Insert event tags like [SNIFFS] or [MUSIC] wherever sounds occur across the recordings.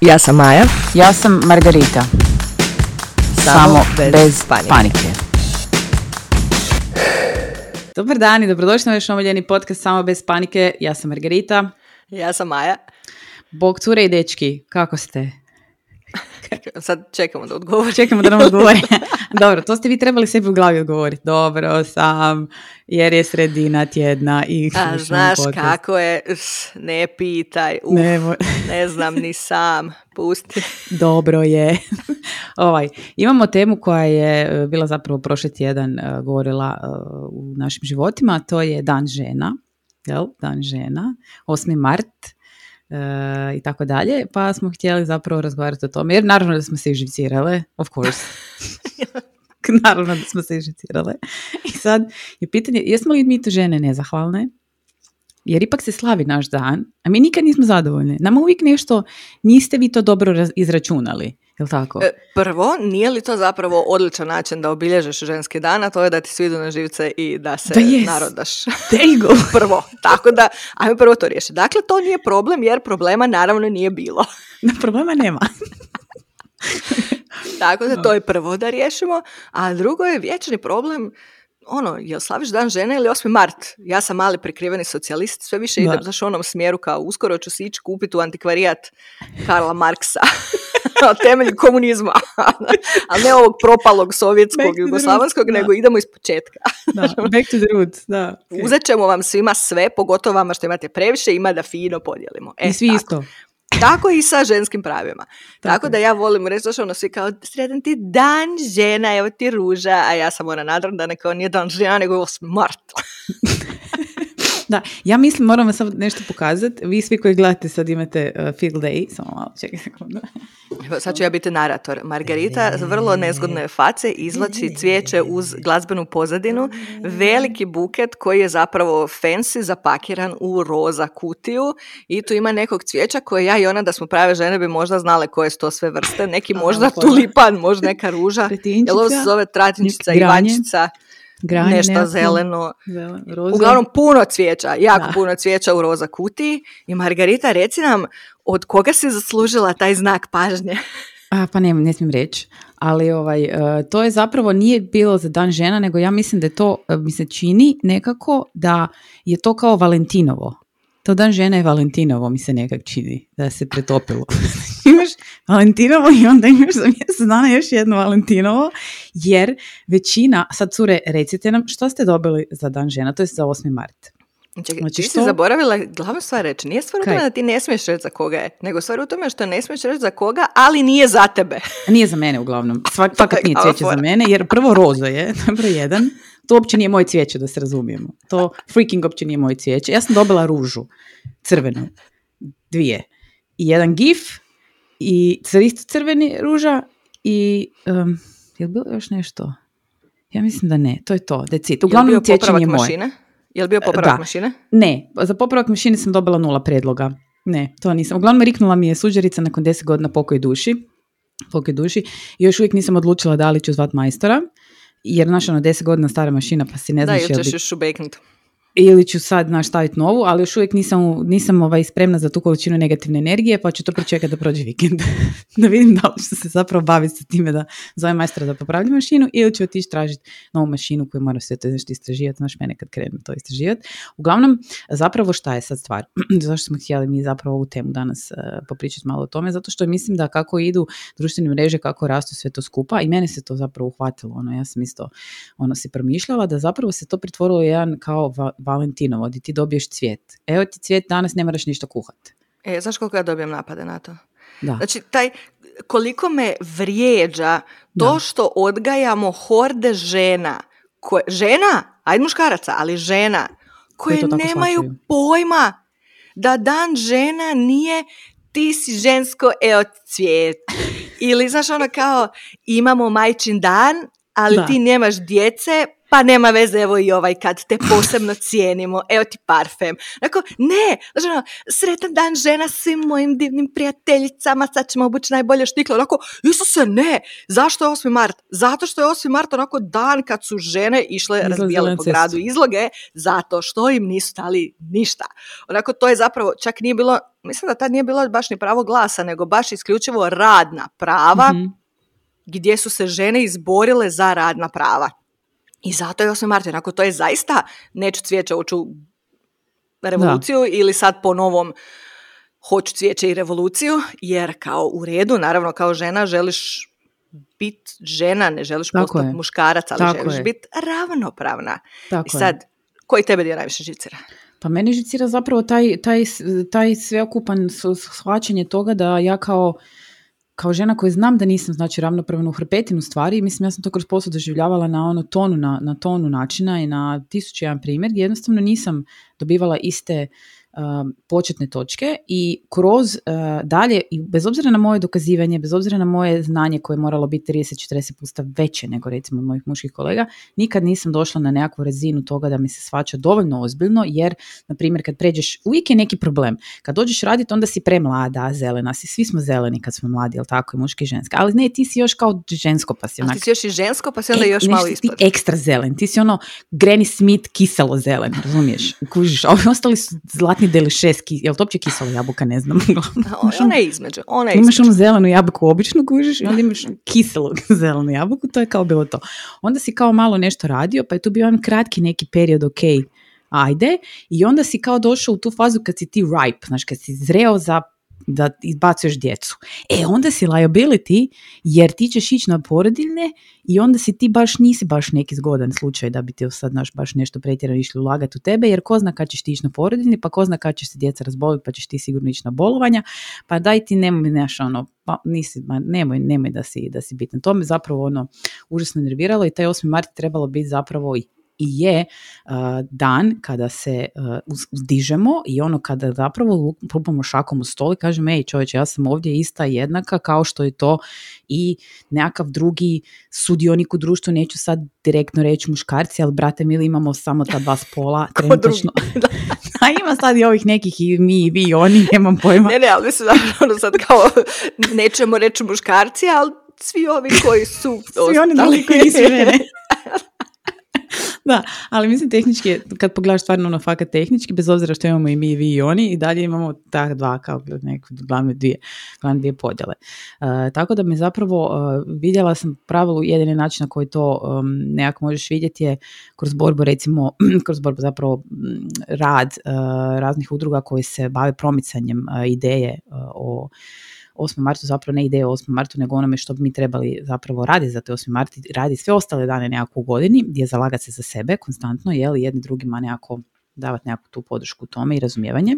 Ja sam Maja. Ja sam Margarita. Samo, bez, panike. Dobar dan i dobrodošli na vaš omiljeni podcast Samo bez panike. Ja sam Margarita. Ja sam Maja. Bog cure i dečki, kako ste? Sad čekamo da odgovori. Čekamo da nam odgovori. [LAUGHS] Dobro, to ste vi trebali sebi u glavi odgovoriti. Dobro sam, jer je sredina tjedna i A, [LAUGHS] znaš kako je, ne pitaj, uf, Ne, ne znam ni [LAUGHS] sam, pusti. Dobro je. ovaj, imamo temu koja je e, bila zapravo prošli tjedan e, govorila e, u našim životima, to je Dan žena. Jel? Dan žena, 8. mart i tako dalje, pa smo htjeli zapravo razgovarati o tome, jer naravno da smo se iživcirale, of course. [LAUGHS] [LAUGHS] naravno da smo se iživcirale. I sad je pitanje, jesmo li mi to žene nezahvalne? Jer ipak se slavi naš dan, a mi nikad nismo zadovoljni. Nama uvijek nešto, niste vi to dobro izračunali. Jel tako? E, prvo, nije li to zapravo odličan način da obilježeš ženski dan, a to je da ti svi na živce i da se da yes. narodaš. [LAUGHS] Prvo, tako da, ajmo prvo to riješiti. Dakle, to nije problem jer problema naravno nije bilo. [LAUGHS] Da, problema nema. tako da to je prvo da riješimo, a drugo je vječni problem ono, jel slaviš dan žene ili 8. mart? Ja sam mali prikriveni socijalist, sve više idem zaš onom smjeru kao uskoro ću si ići kupiti u antikvarijat Karla Marksa [LAUGHS] o temelju komunizma, [LAUGHS] a ne ovog propalog sovjetskog jugoslavanskog, nego idemo iz početka. da, [LAUGHS] back to the roots, da. Uzet ćemo vam svima sve, pogotovo vama što imate previše, ima da fino podijelimo. E, I svi isto. Tako i sa ženskim pravima. Tako, da ja volim reći, zašto ono svi kao, sredan ti dan žena, evo ti ruža, a ja sam ona nadram da neko nije dan žena, nego smrt. [LAUGHS] Da, ja mislim, moram vam sad nešto pokazati. Vi svi koji gledate sad imate uh, field day, samo malo, čekaj sekundu. Sad ću ja biti narator. Margarita vrlo nezgodne face izvlači cvijeće uz glazbenu pozadinu, veliki buket koji je zapravo fancy zapakiran u roza kutiju i tu ima nekog cvijeća koje ja i ona da smo prave žene bi možda znale koje su to sve vrste. Neki možda tulipan, možda neka ruža. Jel ovo se zove tratinčica, ivančica? Granje, nešto zeleno. Uglavnom puno cvijeća, jako puno cvijeća u roza kutiji. I Margarita, reci nam, od koga si zaslužila taj znak pažnje? A, pa ne, ne smijem reći, ali ovaj, uh, to je zapravo nije bilo za dan žena, nego ja mislim da je to, uh, mi se čini nekako da je to kao Valentinovo. To dan žena je Valentinovo, mi se nekak čini, da se pretopilo. [LAUGHS] Valentinovo i onda imaš za mjesec dana još jedno Valentinovo, jer većina, sad cure, recite nam što ste dobili za dan žena, to je za 8. mart. Čekaj, znači, ti što? si zaboravila glavnu stvar reći. Nije stvar u tome da ti ne smiješ reći za koga je, nego stvar u tome što ne smiješ reći za koga, ali nije za tebe. Nije za mene uglavnom. Svak, fakat nije cvijeće za mene, jer prvo rozo je, [LAUGHS] dobro jedan. To uopće nije moje cvijeće, da se razumijemo. To freaking uopće nije moje cvijeće. Ja sam dobila ružu, crvenu, dvije. I jedan gif, i isto crveni ruža i um, je li bilo još nešto? Ja mislim da ne, to je to, decit. Uglavnom je mašine? Je li bio popravak da. mašine? Ne, za popravak mašine sam dobila nula predloga. Ne, to nisam. Uglavnom riknula mi je suđerica nakon deset godina pokoj duši. Pokoj duši. I još uvijek nisam odlučila da li ću zvat majstora. Jer naša ono deset godina stara mašina pa si ne znaš... Da, ili ćeš još ili ću sad nastaviti novu, ali još uvijek nisam, nisam ovaj, spremna za tu količinu negativne energije, pa ću to pričekati da prođe vikend. [LAUGHS] da vidim da li ću se zapravo baviti sa time da zovem majstora da popravlja mašinu ili ću otići tražiti novu mašinu koju moram sve to nešto istraživati, znaš mene kad krenem to istraživati. Uglavnom, zapravo šta je sad stvar? [CLEARS THROAT] Zašto smo htjeli mi zapravo ovu temu danas uh, popričati malo o tome? Zato što mislim da kako idu društvene mreže, kako rastu sve to skupa i mene se to zapravo uhvatilo. Ono, ja sam isto ono, si promišljala da zapravo se to pretvorilo jedan kao Valentinovo, di ti dobiješ cvijet. Evo ti cvijet, danas ne moraš ništa kuhati. E, znaš koliko ja dobijem napade na to? Da. Znači, taj, koliko me vrijeđa to što odgajamo horde žena, koje, žena, ajde muškaraca, ali žena, koje nemaju pojma da dan žena nije ti si žensko, evo cvijet. [LAUGHS] Ili, znaš, ono kao, imamo majčin dan, ali ti nemaš djece, pa nema veze, evo i ovaj kad te posebno [LAUGHS] cijenimo, evo ti parfem. Dakle, ne, znači, ono, sretan dan žena svim mojim divnim prijateljicama, sad ćemo obući najbolje štikle. Onako, se ne, zašto je 8. mart? Zato što je 8. mart onako dan kad su žene išle razbijale po gradu izloge, zato što im nisu stali ništa. Onako, to je zapravo, čak nije bilo, mislim da tad nije bilo baš ni pravo glasa, nego baš isključivo radna prava, mhm. Gdje su se žene izborile za radna prava. I zato je 8. Martin, ako to je zaista neću cvijeće u revoluciju ili sad po novom hoću cvijeće i revoluciju, jer kao u redu, naravno kao žena želiš biti žena, ne želiš postati muškarac, ali Tako želiš biti ravnopravna. Tako I sad, koji tebe dio najviše žicira? Pa meni žicira zapravo taj, taj, taj sveokupan shvaćanje toga da ja kao kao žena koja znam da nisam znači ravnopravno u hrpetinu stvari, mislim ja sam to kroz posao doživljavala na ono tonu, na, na tonu načina i na tisuću jedan primjer, jednostavno nisam dobivala iste početne točke i kroz uh, dalje, i bez obzira na moje dokazivanje, bez obzira na moje znanje koje je moralo biti 30-40 puta veće nego recimo mojih muških kolega, nikad nisam došla na nekakvu razinu toga da mi se svača dovoljno ozbiljno, jer, na primjer, kad pređeš, uvijek je neki problem. Kad dođeš raditi, onda si premlada, zelena si, svi smo zeleni kad smo mladi, jel tako, i muški i ženski. Ali ne, ti si još kao žensko, pa si onak... ti si još i žensko, pa si onda e, još malo ispod. Ti ekstra zelen, ti si ono Granny Smith kiselo zelen, razumiješ? Kužiš, ovi ostali su zlatni deli šest, je li to uopće kisela jabuka, ne znam. [LAUGHS] ona je između, ona je Imaš onu zelenu jabuku obično kužiš i onda imaš kiselu [LAUGHS] zelenu jabuku, to je kao bilo to. Onda si kao malo nešto radio, pa je tu bio jedan kratki neki period, ok, ajde, i onda si kao došao u tu fazu kad si ti ripe, znaš, kad si zreo za da izbacuješ djecu. E, onda si liability jer ti ćeš ići na porodiljne i onda si ti baš nisi baš neki zgodan slučaj da bi ti sad naš baš nešto pretjerano išli ulagati u tebe jer ko zna kad ćeš ti ići na porodiljni pa ko zna kad će se djeca razboliti pa ćeš ti sigurno ići na bolovanja pa daj ti nemoj neš ono pa nisi, ma, nemoj, nemoj da si, da si bitan. To me zapravo ono užasno nerviralo i taj 8. mart trebalo biti zapravo i i je dan kada se uh, i ono kada zapravo lupamo šakom u stol i kažem ej čovječe ja sam ovdje ista jednaka kao što je to i nekakav drugi sudionik u društvu, neću sad direktno reći muškarci, ali brate mili imamo samo ta dva spola [LAUGHS] trenutačno. [LAUGHS] [LAUGHS] A ima sad i ovih nekih i mi i vi i oni, nemam pojma. Ne, ne, ali mislim da ono sad kao nećemo reći muškarci, ali svi ovi koji su svi oni koji nisu žene. Da, ali mislim tehnički, kad pogledaš stvarno ono fakat tehnički, bez obzira što imamo i mi, i vi i oni, i dalje imamo ta dva kao neke glavne dvije, glavne dvije podjele. Uh, tako da me zapravo uh, vidjela sam pravilu jedini način na koji to um, nekako možeš vidjeti je kroz borbu recimo, [CLEARS THROAT] kroz borbu zapravo rad uh, raznih udruga koji se bave promicanjem ideje o 8. martu zapravo ne ide o 8. martu nego onome što bi mi trebali zapravo raditi za te 8. marti, radi sve ostale dane nekako u godini gdje zalagati se za sebe konstantno, jel, jedni drugima nekako davati nekakvu tu podršku tome i razumijevanje.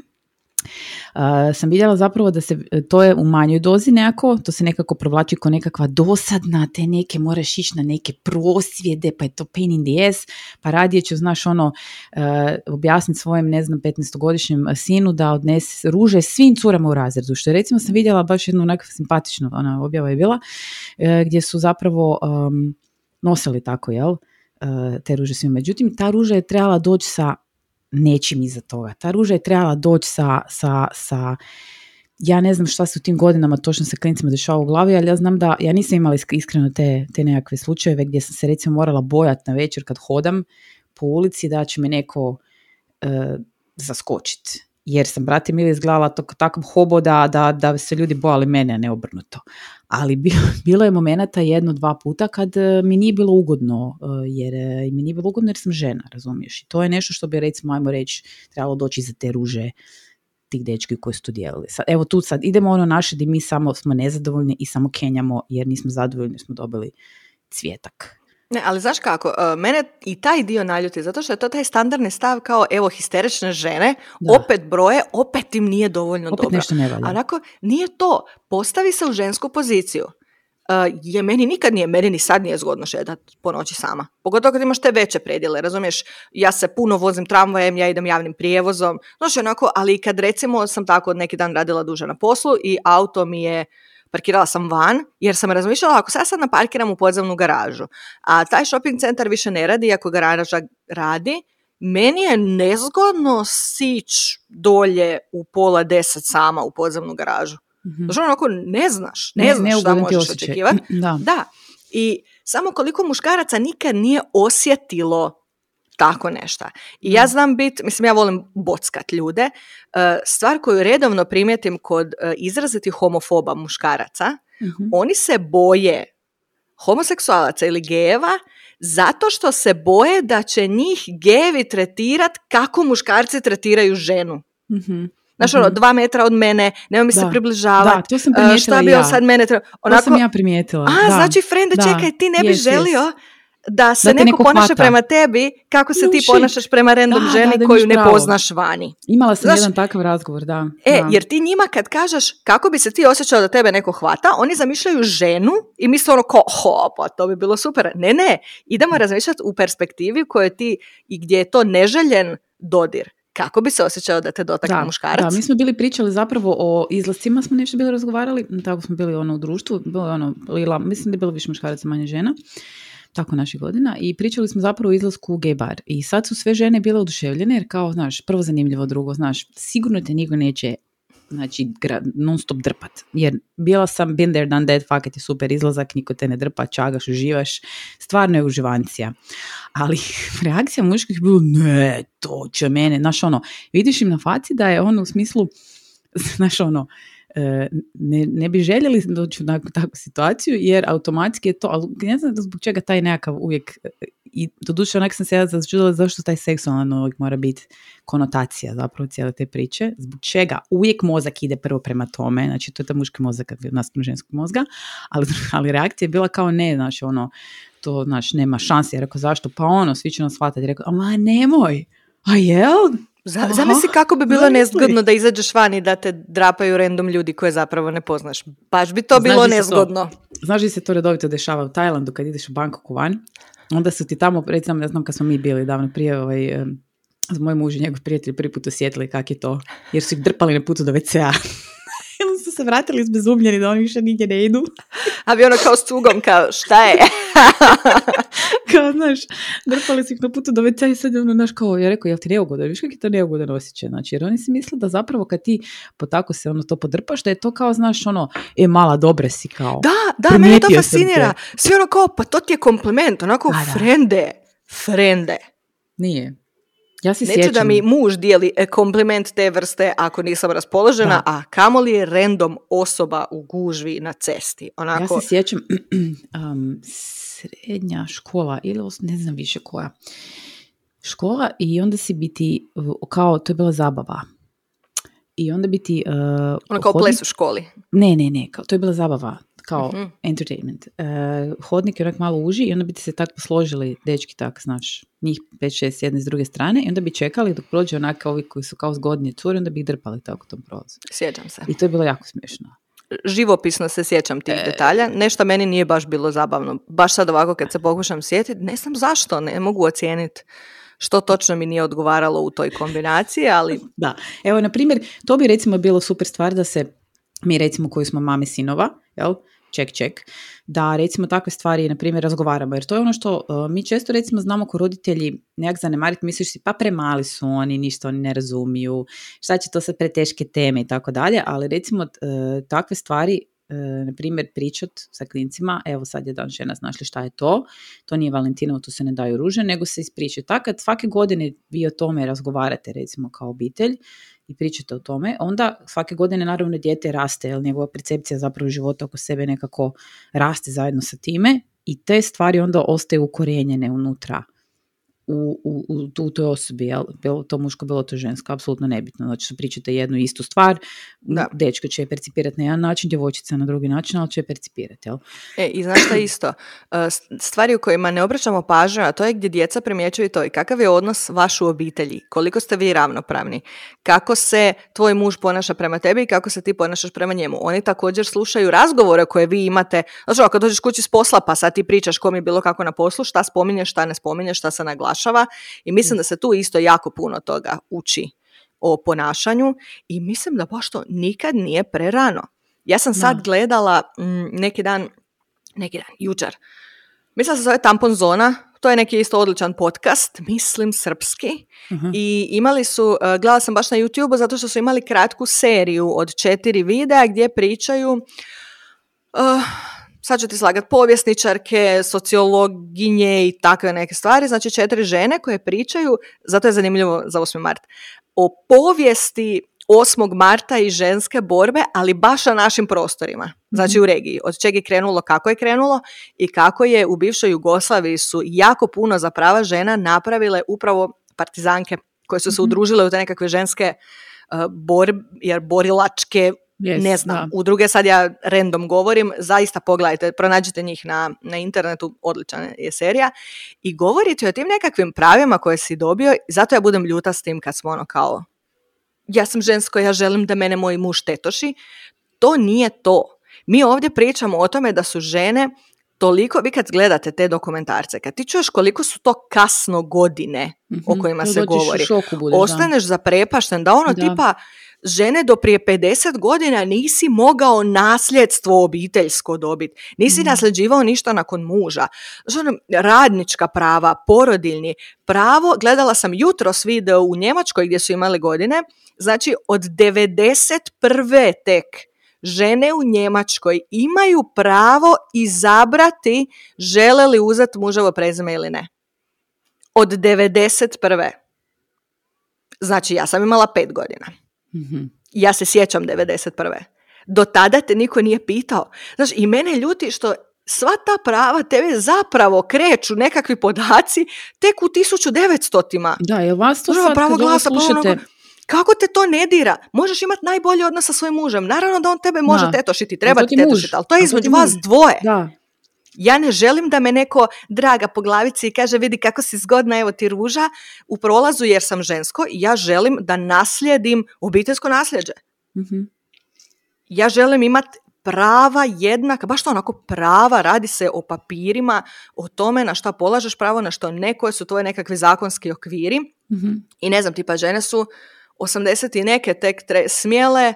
Uh, sam vidjela zapravo da se, to je u manjoj dozi nekako, to se nekako provlači kao nekakva dosadna, te neke moraš ići na neke prosvjede, pa je to pain in the ass, pa radije ću, znaš, ono, uh, objasniti svojem, ne znam, 15-godišnjem sinu da odnese ruže svim curama u razredu, što je recimo sam vidjela baš jednu onako simpatičnu, ona objava je bila, uh, gdje su zapravo um, nosili tako, jel, te ruže svima. Međutim, ta ruža je trebala doći sa nečim iza toga. Ta ruža je trebala doći sa, sa, sa ja ne znam šta se u tim godinama točno sa klinicima dešava u glavi, ali ja znam da ja nisam imala iskreno te, te nekakve slučajeve gdje sam se recimo morala bojati na večer kad hodam po ulici da će me neko uh, zaskočiti jer sam, brate mili, izgledala takav hobo da, da, se ljudi bojali mene, a ne obrnuto. Ali [LAUGHS] bilo, je momenata jedno, dva puta kad e, mi nije bilo ugodno, e, jer e, mi nije bilo ugodno jer sam žena, razumiješ? I to je nešto što bi, recimo, ajmo reći, trebalo doći za te ruže tih dečki koji su to dijelili. Evo tu sad idemo ono naše gdje mi samo smo nezadovoljni i samo kenjamo jer nismo zadovoljni, smo dobili cvjetak. Ne, ali znaš kako, e, mene i taj dio naljuti, zato što je to taj standardni stav kao, evo, histerične žene, opet broje, opet im nije dovoljno opet dobro. nešto ne valja. Onako, nije to. Postavi se u žensku poziciju. Uh, je meni nikad nije, meni ni sad nije zgodno šedat po noći sama. Pogotovo kad imaš te veće predjele, razumiješ? Ja se puno vozim tramvajem, ja idem javnim prijevozom, znaš onako, ali kad recimo sam tako neki dan radila duže na poslu i auto mi je parkirala sam van jer sam razmišljala ako ja sad naparkiram u podzemnu garažu, a taj shopping centar više ne radi, ako garaža radi, meni je nezgodno sić dolje u pola deset sama u podzemnu garažu. Mm-hmm. Znači onako ne znaš, ne, ne znaš šta možeš očekivati. Da. da. I samo koliko muškaraca nikad nije osjetilo tako nešto. I ja znam bit, mislim ja volim bockat ljude, e, stvar koju redovno primijetim kod e, izrazitih homofoba muškaraca, mhm. oni se boje homoseksualaca ili gejeva zato što se boje da će njih gejevi tretirat kako muškarci tretiraju ženu. Mm-hmm. Znaš, ono, mhm. dva metra od mene, nema mi se približavati. Da, to sam e, primijetila Šta bi ja. sad mene treba... Onako, to sam ja primijetila. A, da. znači, frende, čekaj, ti ne bi želio da se da neko, ponaša prema tebi kako se ti ponašaš prema random ženi koju ne poznaš vani. Imala sam jedan takav razgovor, da. E, jer ti njima kad kažeš kako bi se ti osjećao da tebe neko hvata, oni zamišljaju ženu i misle ono ko, ho, pa to bi bilo super. Ne, ne, idemo razmišljati u perspektivi koje ti i gdje je to neželjen dodir kako bi se osjećao da te dotakne da, muškarac? Da, mi smo bili pričali zapravo o izlascima, smo nešto bili razgovarali, tako smo bili ono u društvu, bilo ono, lila, mislim da je bilo više muškaraca, manje žena tako naših godina i pričali smo zapravo o izlasku u gay bar i sad su sve žene bile oduševljene jer kao, znaš, prvo zanimljivo, drugo, znaš, sigurno te niko neće znači non stop drpat. Jer bila sam been there, done that, fakat je super izlazak, niko te ne drpa, čagaš, uživaš, stvarno je uživancija. Ali [LAUGHS] reakcija muških je bilo, ne, to će mene, znaš ono, vidiš im na faci da je ono u smislu, [LAUGHS] znaš ono, ne, ne bi željeli doći u takvu situaciju jer automatski je to, ali ne znam zbog čega taj nekakav uvijek e, i doduše onak sam se ja začudila zašto taj seksualan uvijek mora biti konotacija zapravo cijele te priče, zbog čega uvijek mozak ide prvo prema tome, znači to je ta muški mozak naspram ženskog mozga, ali, [LAUGHS] ali reakcija je bila kao ne, znači ono, to znači nema šanse, ja rekao zašto, pa ono, svi će nas shvatiti, rekao, a nemoj, a jel? Zamisli kako bi bilo nezgodno da izađeš van i da te drapaju random ljudi koje zapravo ne poznaš. Baš bi to bilo nezgodno. znaš li se to redovito dešava u Tajlandu kad ideš u Bangkoku van? Onda su ti tamo, recimo, ne znam kad smo mi bili davno prije, ovaj, moj muž i njegov prijatelj prvi put osjetili kak je to, jer su ih drpali na putu do WC-a. [LAUGHS] I su se vratili izbezumljeni da oni više nigdje ne idu. A bi ono kao s tugom, kao šta je? [LAUGHS] znaš, drpali su ih na putu do WC i sad ono, znaš, kao, ja rekao, jel ti neugodan? Viš kak je to neugodan osjećaj? Znači, jer oni si misle da zapravo kad ti po tako se ono to podrpaš, da je to kao, znaš, ono, e, mala dobra si kao. Da, da, mene to fascinira. Svi ono kao, pa to ti je kompliment, onako, da. frende, frende. Nije. Ja se Neću da mi muž dijeli e, kompliment te vrste ako nisam raspoložena, da. a kamoli je random osoba u gužvi na cesti. Onako... Ja se sjećam [CLEARS THROAT] um, srednja škola ili ne znam više koja škola i onda si biti kao, to je bila zabava. I onda biti... Uh, ono kao ples u školi? Ne, ne, ne, kao, to je bila zabava kao uh entertainment. Uh, hodnik je onak malo uži i onda bi se tako posložili dečki tak, znaš, njih 5-6 s jedne s druge strane i onda bi čekali dok prođe onak ovi koji su kao zgodnije cure, onda bi ih drpali tako tom prolazu. Sjećam se. I to je bilo jako smiješno. Živopisno se sjećam tih e... detalja. Nešto meni nije baš bilo zabavno. Baš sad ovako kad se pokušam sjetiti, ne znam zašto, ne mogu ocijeniti što točno mi nije odgovaralo u toj kombinaciji, ali... [LAUGHS] da, evo, na primjer, to bi recimo bilo super stvar da se mi recimo koji smo mame sinova, jel, ček, ček, da recimo takve stvari, na primjer, razgovaramo. Jer to je ono što uh, mi često recimo znamo ko roditelji nekak zanemariti, misliš si pa premali su oni, ništa oni ne razumiju, šta će to sad preteške teme i tako dalje, ali recimo uh, takve stvari uh, na primjer pričat sa klincima, evo sad je dan žena, znaš li šta je to, to nije Valentinovo, tu se ne daju ruže, nego se ispričaju. Tako kad svake godine vi o tome razgovarate recimo kao obitelj, i pričate o tome, onda svake godine naravno dijete raste, jer njegova percepcija zapravo života oko sebe nekako raste zajedno sa time i te stvari onda ostaju ukorijenjene unutra u, u, u, toj osobi, jel? Bilo to muško, bilo to žensko, apsolutno nebitno. Znači, pričate jednu istu stvar, da. dečko će je percipirati na jedan način, djevojčica na drugi način, ali će je percipirati, jel? E, i znaš šta isto? [CLEARS THROAT] E, stvari u kojima ne obraćamo pažnju, a to je gdje djeca primjećuju to i kakav je odnos vaš u obitelji, koliko ste vi ravnopravni, kako se tvoj muž ponaša prema tebi i kako se ti ponašaš prema njemu. Oni također slušaju razgovore koje vi imate, znači, kad dođeš kući s posla, pa sad ti pričaš kom je bilo kako na poslu, šta spominješ, šta ne spominješ, šta se naglaša i mislim da se tu isto jako puno toga uči o ponašanju i mislim da baš to nikad nije prerano. Ja sam sad gledala mm, neki dan, neki dan, jučer. Mislim se zove Tampon Zona, to je neki isto odličan podcast, mislim srpski. I imali su, uh, gledala sam baš na YouTube zato što su imali kratku seriju od četiri videa gdje pričaju uh, sad ću ti slagat, povjesničarke, sociologinje i takve neke stvari, znači četiri žene koje pričaju, zato je zanimljivo za 8. mart, o povijesti 8. marta i ženske borbe, ali baš na našim prostorima, znači u regiji. Od čega je krenulo, kako je krenulo i kako je u bivšoj Jugoslaviji su jako puno za prava žena napravile upravo partizanke koje su se udružile u te nekakve ženske uh, bor, jer borilačke ne znam, udruge, sad ja random govorim, zaista pogledajte, pronađite njih na, na internetu, odlična je serija, i govorite o tim nekakvim pravima koje si dobio, zato ja budem ljuta s tim kad smo ono kao, ja sam žensko, ja želim da mene moj muž tetoši, to nije to. Mi ovdje pričamo o tome da su žene toliko, vi kad gledate te dokumentarce, kad ti čuješ koliko su to kasno godine o Mhm, kojima se govori, šoku budeš, da. ostaneš zaprepašten, da ono Da. tipa žene do prije 50 godina nisi mogao nasljedstvo obiteljsko dobiti, nisi nasljeđivao ništa nakon muža. Znaš, ono, radnička prava, porodiljni, pravo, gledala sam jutros video u Njemačkoj gdje su imali godine, znači od 91. tek žene u Njemačkoj imaju pravo izabrati žele li uzeti muževo prezime ili ne. Od 91. Znači, ja sam imala pet godina. Mhm. Ja se sjećam 91. Do tada te niko nije pitao. Znaš, i mene ljuti što sva ta prava tebe zapravo kreću nekakvi podaci tek u 1900-tima. Da, jel vas to sad pravo glasa, pa slušate, kako te to ne dira? Možeš imati najbolji odnos sa svojim mužem. Naravno da on tebe može Da. tetošiti, treba ti tetošiti, ali to je između vas dvoje. da, Ja ne želim da me neko draga po glavici i kaže vidi kako si zgodna, evo ti ruža u prolazu jer sam žensko i ja želim da naslijedim obiteljsko nasljeđe. Mhm. Ja želim imati prava jednaka, baš to onako prava, radi se o papirima, o tome na šta polažeš pravo, na što ne, koje su tvoje nekakvi zakonski okviri. Mhm. I ne znam, tipa žene su 80 i neke tek tre, smjele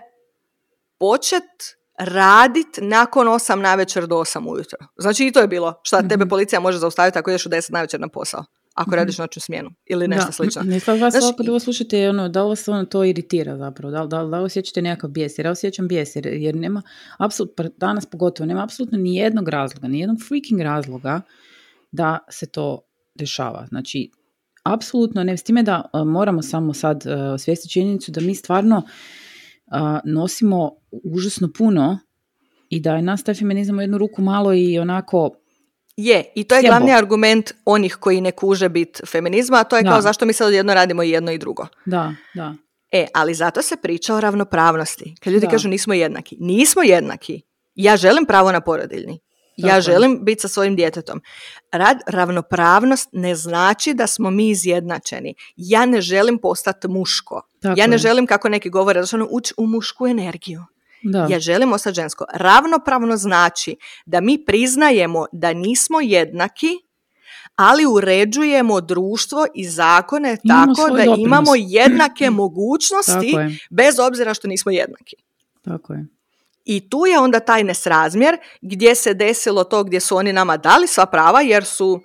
počet radit nakon 8 navečer do 8 ujutro. Znači i to je bilo. Šta tebe policija može zaustaviti ako ideš u 10 navečer na posao. Ako radiš noćnu smjenu ili nešto da. slično. Ne sad vas da ovo slušate, ono, da li vas ono to iritira zapravo, da, li- da, da osjećate nekakav bijes, jer ja osjećam bijes, jer, jer nema, apsolutno, danas pogotovo, nema apsolutno ni jednog razloga, ni jednog freaking razloga da se to dešava. Znači, apsolutno ne, s time da a, moramo samo sad uh, osvijestiti činjenicu da mi stvarno a, nosimo užasno puno i da je nas taj feminizam u jednu ruku malo i onako Je, i to je glavni argument onih koji ne kuže bit feminizma, a to je Da. kao zašto mi sad odjedno radimo i jedno i drugo. da, da. E, ali zato se priča o ravnopravnosti. Kad ljudi Da. kažu nismo jednaki. Nismo jednaki. Ja želim pravo na porodiljni. Tako Ja želim biti sa svojim djetetom. Rad, ravnopravnost ne znači da smo mi izjednačeni. Ja ne želim postati muško. Tako ja ne je. želim, kako neki govore, da ono ući u mušku energiju. Da. Ja želim ostati žensko. Ravnopravno znači da mi priznajemo da nismo jednaki, ali uređujemo društvo i zakone Imamo tako da doprinos. imamo jednake [CLEARS THROAT] mogućnosti Tako je. bez obzira što nismo jednaki. Tako je. I tu je onda taj nesrazmjer gdje se desilo to gdje su oni nama dali sva prava jer su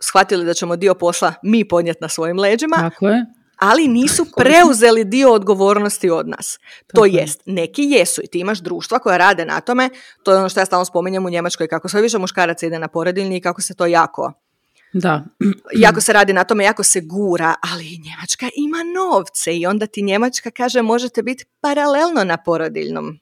shvatili da ćemo dio posla mi podnijeti na svojim leđima, Tako je. ali nisu preuzeli dio odgovornosti od nas. To jest, neki jesu i ti imaš društva koja rade na tome, to je ono što ja stalno spominjem u Njemačkoj, kako sve više muškaraca ide na porodiljni i kako se to jako, Da. [CLEARS THROAT] jako se radi na tome, jako se gura, ali Njemačka ima novce i onda ti Njemačka kaže možete biti paralelno na porodiljnom.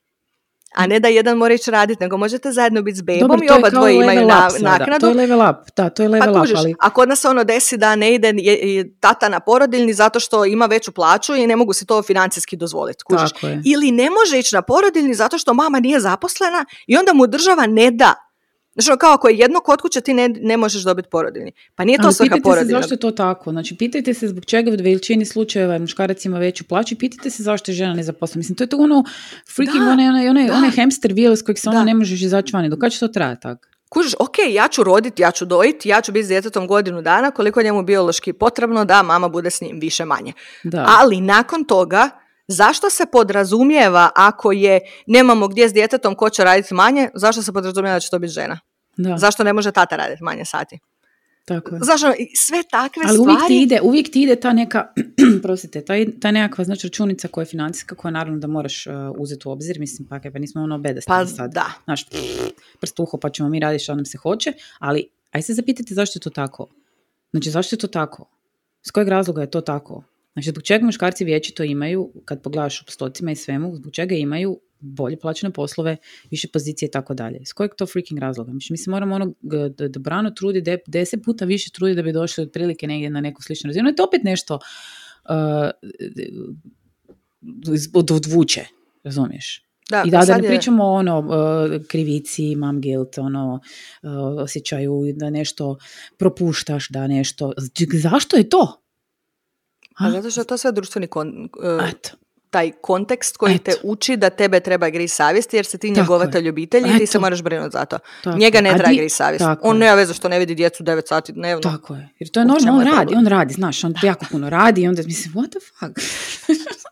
A ne da jedan mora ići raditi, nego možete zajedno biti s bebom Dobro, i oba dvoje imaju na, naknadu. To je level up, da, to je level Pa up, ali... a kod nas ono desi da ne ide je- je tata na porodiljni zato što ima veću plaću i ne mogu si to financijski dozvoliti. Kužiš. Tako je. Ili ne može ići na porodiljni zato što mama nije zaposlena i onda mu država ne da. Znači, kao ako je jedno kod kuće, ti ne, ne možeš dobiti porodiljni. Pa nije to svrha pitajte se zašto je to tako. Znači, pitajte se zbog čega u većini slučajeva muškarac ima veću plaću i pitajte se zašto je žena nezaposlena. Mislim, to je to ono freaking, Da, onaj, onaj, onaj, onaj hamster wheel s kojeg se ono ne možeš izaći vani. Dok kad će to trajati tako? Kužiš, ok, ja ću roditi, ja ću dojiti, ja ću biti s djetetom godinu dana, koliko je njemu biološki potrebno da mama bude s njim više manje. Da. Ali nakon toga Zašto se podrazumijeva ako je nemamo gdje s djetetom ko će raditi manje, zašto se podrazumijeva da će to biti žena? Da, Zašto ne može tata raditi manje sati? tako je. Zašto sve takve Ali stvari... uvijek ti ide, uvijek ti ide ta neka, [CLEARS THROAT] prosite, ta, ta nekakva znači računica koja je financijska, koja naravno da moraš uh, uzeti u obzir, mislim, pa, kaj, pa nismo ono bedasti Pa sad. da. Znaš, [SNIFFS] prst u uho pa ćemo mi raditi što nam se hoće, ali aj se zapitajte zašto je to tako. Znači, zašto je to tako? S kojeg razloga je to tako? Znači, zbog čega muškarci vječito imaju, kad pogledaš u postocima i svemu, zbog čega imaju bolje plaćene poslove, više pozicije i tako dalje. S kojeg to freaking razloga? Mislim, mi se moramo ono g- d- dobrano trudi, de- deset puta više trudi da bi došli otprilike negdje na neku sličnu razinu. I to opet nešto uh, odvuče, razumiješ? Da, I da, da ne je- pričamo o ono, uh, krivici, mam guilt, ono, uh, osjećaju da nešto propuštaš, da nešto... Zašto je to? Pa A? zato što je to sve društveni kon, Eto. Taj kontekst koji te Eto. uči da tebe treba gri savjesti jer si ti Tako njegovatelj obitelji i ti se moraš brinuti za to. Tako Njega je. ne A treba di- gri savjest. tako On nema veze što ne vidi djecu 9 sati dnevno. Tako je. Jer to je normalno, on je radi, problem? on radi, znaš, on jako puno radi i onda mislim, what the fuck?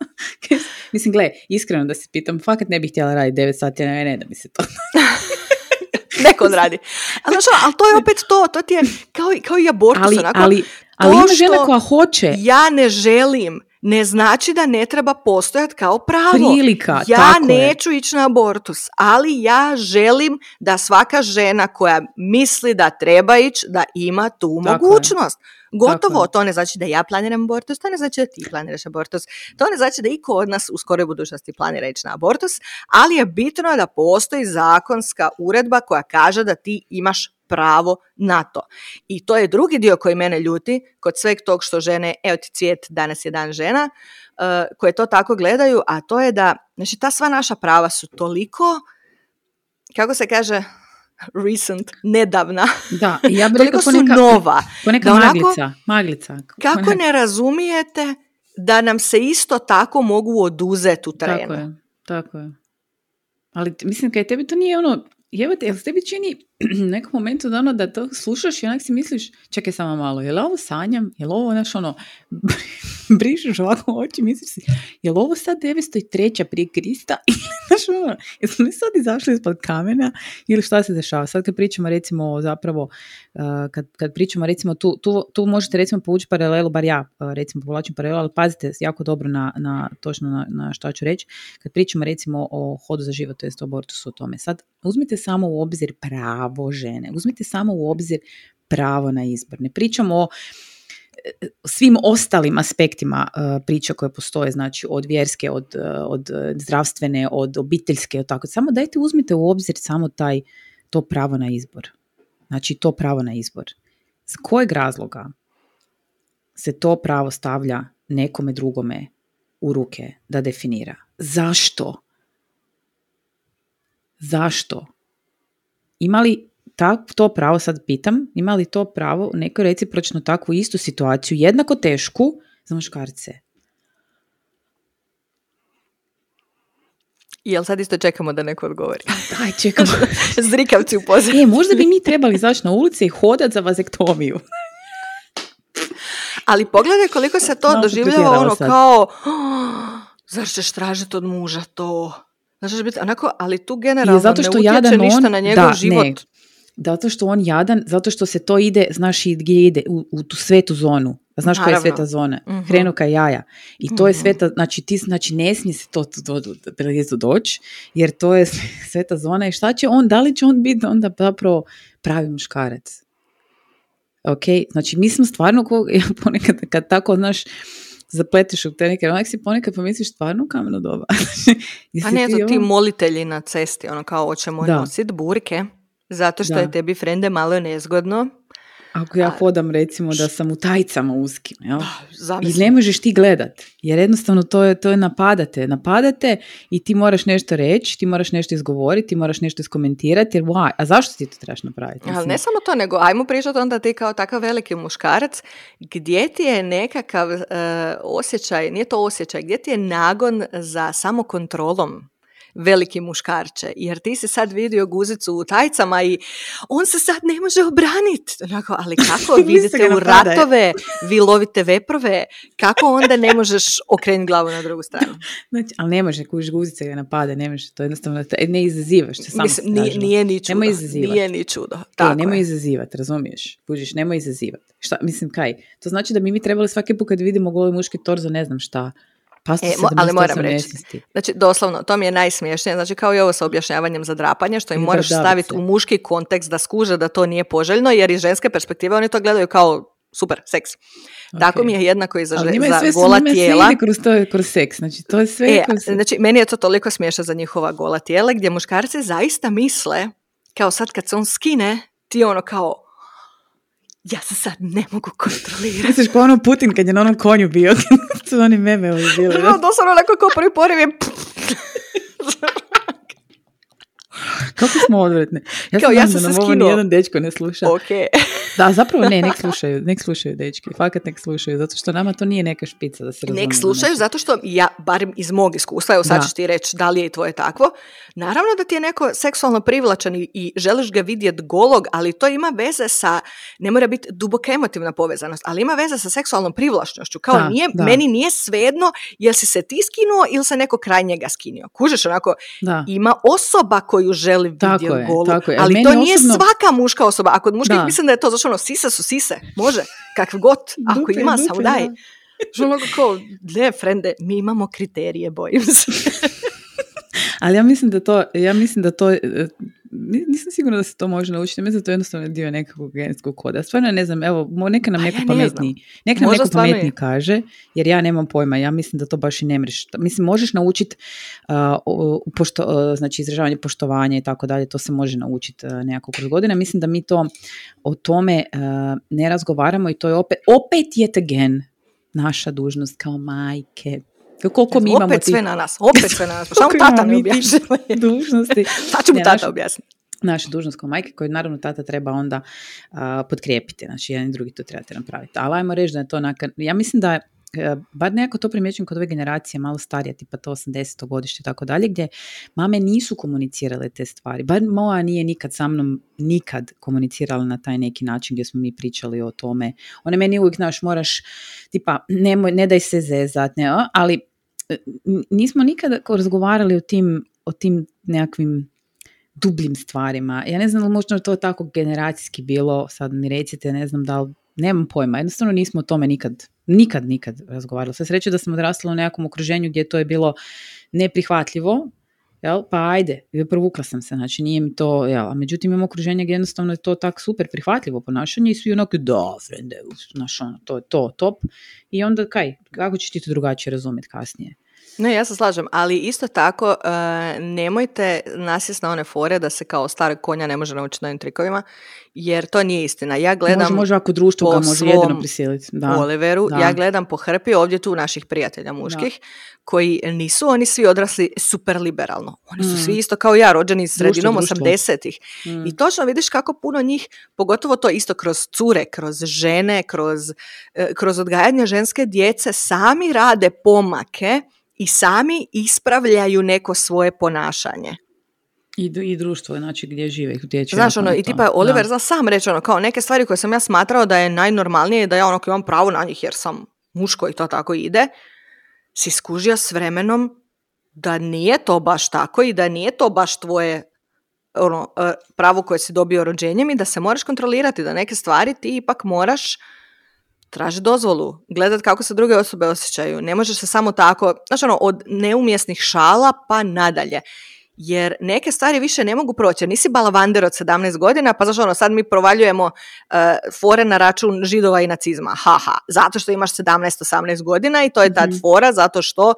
[LAUGHS] mislim, gle, iskreno da se pitam, fakat ne bih htjela raditi 9 sati, ne, ne da mi se to... [LAUGHS] Neko odradi. Ali, znaš, ono, ali to je opet to, to ti je kao, i- kao i abortus. ali, onako, ali, ali ima žena koja hoće ja ne želim, ne znači da ne treba postojati kao pravo. prilika, ja tako je. neću ići na abortus, ali ja želim da svaka žena koja misli da treba ići, da ima tu Tako je. Gotovo, je. to ne znači da ja planiram abortus, to ne znači da ti planiraš abortus, to ne znači da iko od nas u skoroj budućnosti planira ići na abortus, ali je bitno da postoji zakonska uredba koja kaže da ti imaš pravo na to. I to je drugi dio koji mene ljuti kod sveg tog što žene, evo ti cvijet, danas je dan žena, uh, koje to tako gledaju, a to je da, znači ta sva naša prava su toliko, kako se kaže, recent, nedavna, Da, ja bih rekla su poneka, nova. poneka da onako- maglica, maglica. Kako Poneka- ne razumijete da nam se isto tako mogu oduzeti u terenu? Tako je, tako je. Ali mislim, kaj tebi to nije ono, jebate, jel se tebi čini u [CLEARS THROAT] nekom momentu da ono da to slušaš i onak si misliš, čekaj samo malo, je li ovo sanjam, je li ovo, znaš, ono, [LAUGHS] brišeš ovako oči, misliš si, je li ovo sad 903. prije Krista? [LAUGHS] Znaš, ono, jesmo li sad izašli ispod kamena ili šta se dešava? Sad kad pričamo recimo zapravo, uh, kad, kad pričamo recimo tu, tu, tu možete recimo povući paralelu, bar ja uh, recimo povlačim paralelu, ali pazite jako dobro na, na točno na, na šta ću reći. Kad pričamo recimo o hodu za život, to jest o abortusu o tome. Sad uzmite samo u obzir pravo žene, uzmite samo u obzir pravo na izbor. Ne pričamo o svim ostalim aspektima uh, priča koje postoje, znači od vjerske, od, uh, od zdravstvene, od obiteljske, od tako. Samo dajte uzmite u obzir samo taj, to pravo na izbor. Znači to pravo na izbor. Z kojeg razloga se to pravo stavlja nekome drugome u ruke da definira? Zašto? Zašto? Ima li tak, to pravo, sad pitam, ima li to pravo neko recipročno takvu istu situaciju, jednako tešku za muškarce? Jel sad isto čekamo da neko odgovori? Daj, čekamo. [LAUGHS] Zrikavci u pozadini. e, možda bi mi trebali izaći na ulice i hodat za vazektomiju. Ali pogledaj koliko se to se doživljava ono sad. kao "Oh, zar ćeš tražiti od muža to? Ćeš biti onako, ali tu generalno I zato što ne utječe jadan ništa on, na njegov da, život. ne, zato što on jadan, zato što se to ide, znaš i gdje ide, u, u tu svetu zonu. A Znaš koja je sveta zona? Mhm. Krenu ka jaja. I to je Mhm. sveta, znači ti, znači ne smije se to prelijezu doći, jer to je [LAUGHS] sveta zona i šta će on, da li će on biti onda zapravo pravi muškarac? Ok, znači mi smo stvarno, ko, [LAUGHS] ja ponekad kad tako, znaš, zapleteš u te neke, onak si ponekad pomisliš stvarno u kameno doba. [LAUGHS] A ne, to ti ono- molitelji na cesti, ono kao hoćemo Da. nosit burke, zato što Da. je tebi frende malo nezgodno. Ako ja hodam recimo da sam u tajcama uskim, jel? I ne možeš ti gledat, jer jednostavno to je, to je napadate. Napadate i ti moraš nešto reći, ti moraš nešto izgovoriti, ti moraš nešto iskomentirati, jer why? A zašto ti to trebaš napraviti? Ali ne samo to, nego ajmo pričati onda ti kao takav veliki muškarac, gdje ti je nekakav e, osjećaj, nije to osjećaj, gdje ti je nagon za samokontrolom? Veliki muškarče, jer ti si sad vidio guzicu u tajcama i on se sad ne može obraniti. Onako, ali [LAUGHS] kako vidite u ratove, vi lovite veprove, kako onda ne možeš okrenuti glavu na drugu stranu? [LAUGHS] Znači, ali ne može, kužiš guzice ga napade, ne može, to jednostavno ne izazivaš. Što Mislim, nije, nije, ni čudo. Nemoj Nije ni čudo. E, Tako nemoj izazivati, razumiješ? Kužiš, nemoj izazivati. Šta, mislim, kaj? To znači da bi mi trebali svaki put kad vidimo goli muški torzo, ne znam šta, e, ali moram reći, znači doslovno, to mi je najsmiješnije, znači kao i ovo sa objašnjavanjem za drapanje, što im moraš staviti u muški kontekst da skuže da to nije poželjno, jer iz ženske perspektive oni to gledaju kao super, seks. Tako mi je jednako i za, za sve, gola tijela. Sve kroz, to, kroz seks, znači to je sve e, kroz... Znači, meni je to toliko smiješno za njihova gola tijela, gdje muškarci zaista misle, kao sad kad se on skine, ti ono kao, ja se sad ne mogu kontrolirati. Misliš kao ono Putin kad je na onom konju bio, [LAUGHS] su oni meme ovi bili. No, doslovno onako kao prvi poriv je... [LAUGHS] [LAUGHS] Kako smo odvretni. Ja sam ja sam da nam ovo nijedan dečko ne sluša. Okay. [LAUGHS] Da, zapravo ne, nek slušaju, nek slušaju dečki. Fakat nek slušaju, zato što nama to nije neka špica da se razumije. Nek slušaju, zato što ja, barem iz mog iskustva, evo sad ćeš ti reći da li je i tvoje takvo, naravno da ti je neko seksualno privlačan i, želiš ga vidjeti golog, ali to ima veze sa, ne mora biti duboka emotivna povezanost, ali ima veze sa seksualnom privlačnošću. Kao nije, meni nije svejedno jel si se ti skinuo ili se neko kraj njega skinio. Kužeš onako, ima osoba koju želi vidjeti golog, ali to nije svaka muška osoba. Ako muških mislim da je to zašto ono, sise su sise, može, kakve god, ako [LAUGHS] ima, samo daj. Ono kao, ne, frende, mi imamo kriterije, bojim se. [LAUGHS] Ali ja mislim da to, ja mislim da to, nisam sigurna da se to može naučiti, mislim da to je jednostavno dio nekakvog genetskog koda. Stvarno ne znam, evo, neka nam neko ja pametni, neka nam neko pametni kaže, jer ja nemam pojma, ja mislim da to baš i ne mreš. Mislim, možeš naučiti uh, pošto, uh, znači izražavanje poštovanja i tako dalje, to se može naučiti uh, nekako kroz godine. Mislim da mi to o tome ne razgovaramo i to je opet, opet yet again naša dužnost kao majke, koliko mi imamo opet sve na nas, opet sve na nas. Pa samo [LAUGHS] tata mi objašnjava. [LAUGHS] dužnosti. [LAUGHS] Sad ću mu tata objasniti. Naša dužnost kao majke koju naravno tata treba onda uh, podkrijepiti. Znači jedan i drugi to trebate napraviti. Ali ajmo reći da je to nakon, ja mislim da je bar nekako to primjećujem kod ove generacije malo starija, tipa to 80. godište i tako dalje, gdje mame nisu komunicirale te stvari. Bar moja nije nikad sa mnom nikad komunicirala na taj neki način gdje smo mi pričali o tome. One meni uvijek, znaš, moraš, tipa, nemoj, ne daj se zezat, ne, ali e, nismo nikad razgovarali o tim, o tim nekakvim dubljim stvarima. Ja ne znam možda to tako generacijski bilo, sad mi recite, ne znam da li nemam pojma, jednostavno nismo o tome nikad, nikad, nikad razgovarali. Sve sreće da sam odrasla u nekakvom okruženju gdje to je bilo neprihvatljivo, jel? pa ajde, provukla sam se, znači nije mi to, jel? a međutim imamo okruženje gdje jednostavno je to tak super prihvatljivo ponašanje i svi onako, da, frende, znaš, ono, to je to, top. I onda kaj, kako ćeš ti to drugačije razumjeti kasnije? Ne, ja se slažem, ali isto tako uh, nemojte nasjest na one fore da se kao star konja ne može naučiti novim trikovima, jer to nije istina. Ja gledam može, može ako društvo ga može jedino prisiliti. Da. Oliveru, ja gledam po hrpi ovdje tu naših prijatelja muških, koji nisu oni svi odrasli super liberalno. Oni su svi mm. isto kao ja, rođeni sredinom 80-ih. Mm. I točno vidiš kako puno njih, pogotovo to isto kroz cure, kroz žene, kroz, e, kroz odgajanje ženske djece, sami rade pomake i sami ispravljaju neko svoje ponašanje. I, I društvo, znači gdje žive, utječe. Znaš, ono, i tipa Oliver zna sam reći, ono, kao neke stvari koje sam ja smatrao da je najnormalnije da ja ono, imam pravo na njih jer sam muško i to tako ide, si skužio s vremenom da nije to baš tako i da nije to baš tvoje ono, e, pravo koje si dobio rođenjem i da se moraš kontrolirati, da neke stvari ti ipak moraš traži dozvolu, gledat kako se druge osobe osjećaju. Ne možeš se samo tako, znači ono, od neumjesnih šala pa nadalje. Jer neke stvari više ne mogu proći. Jer nisi balavander od 17 godina, pa zašto ono, sad mi provaljujemo uh, fore na račun židova i nacizma. Haha, zato što imaš 17-18 godina i to je tad mm fora, zato što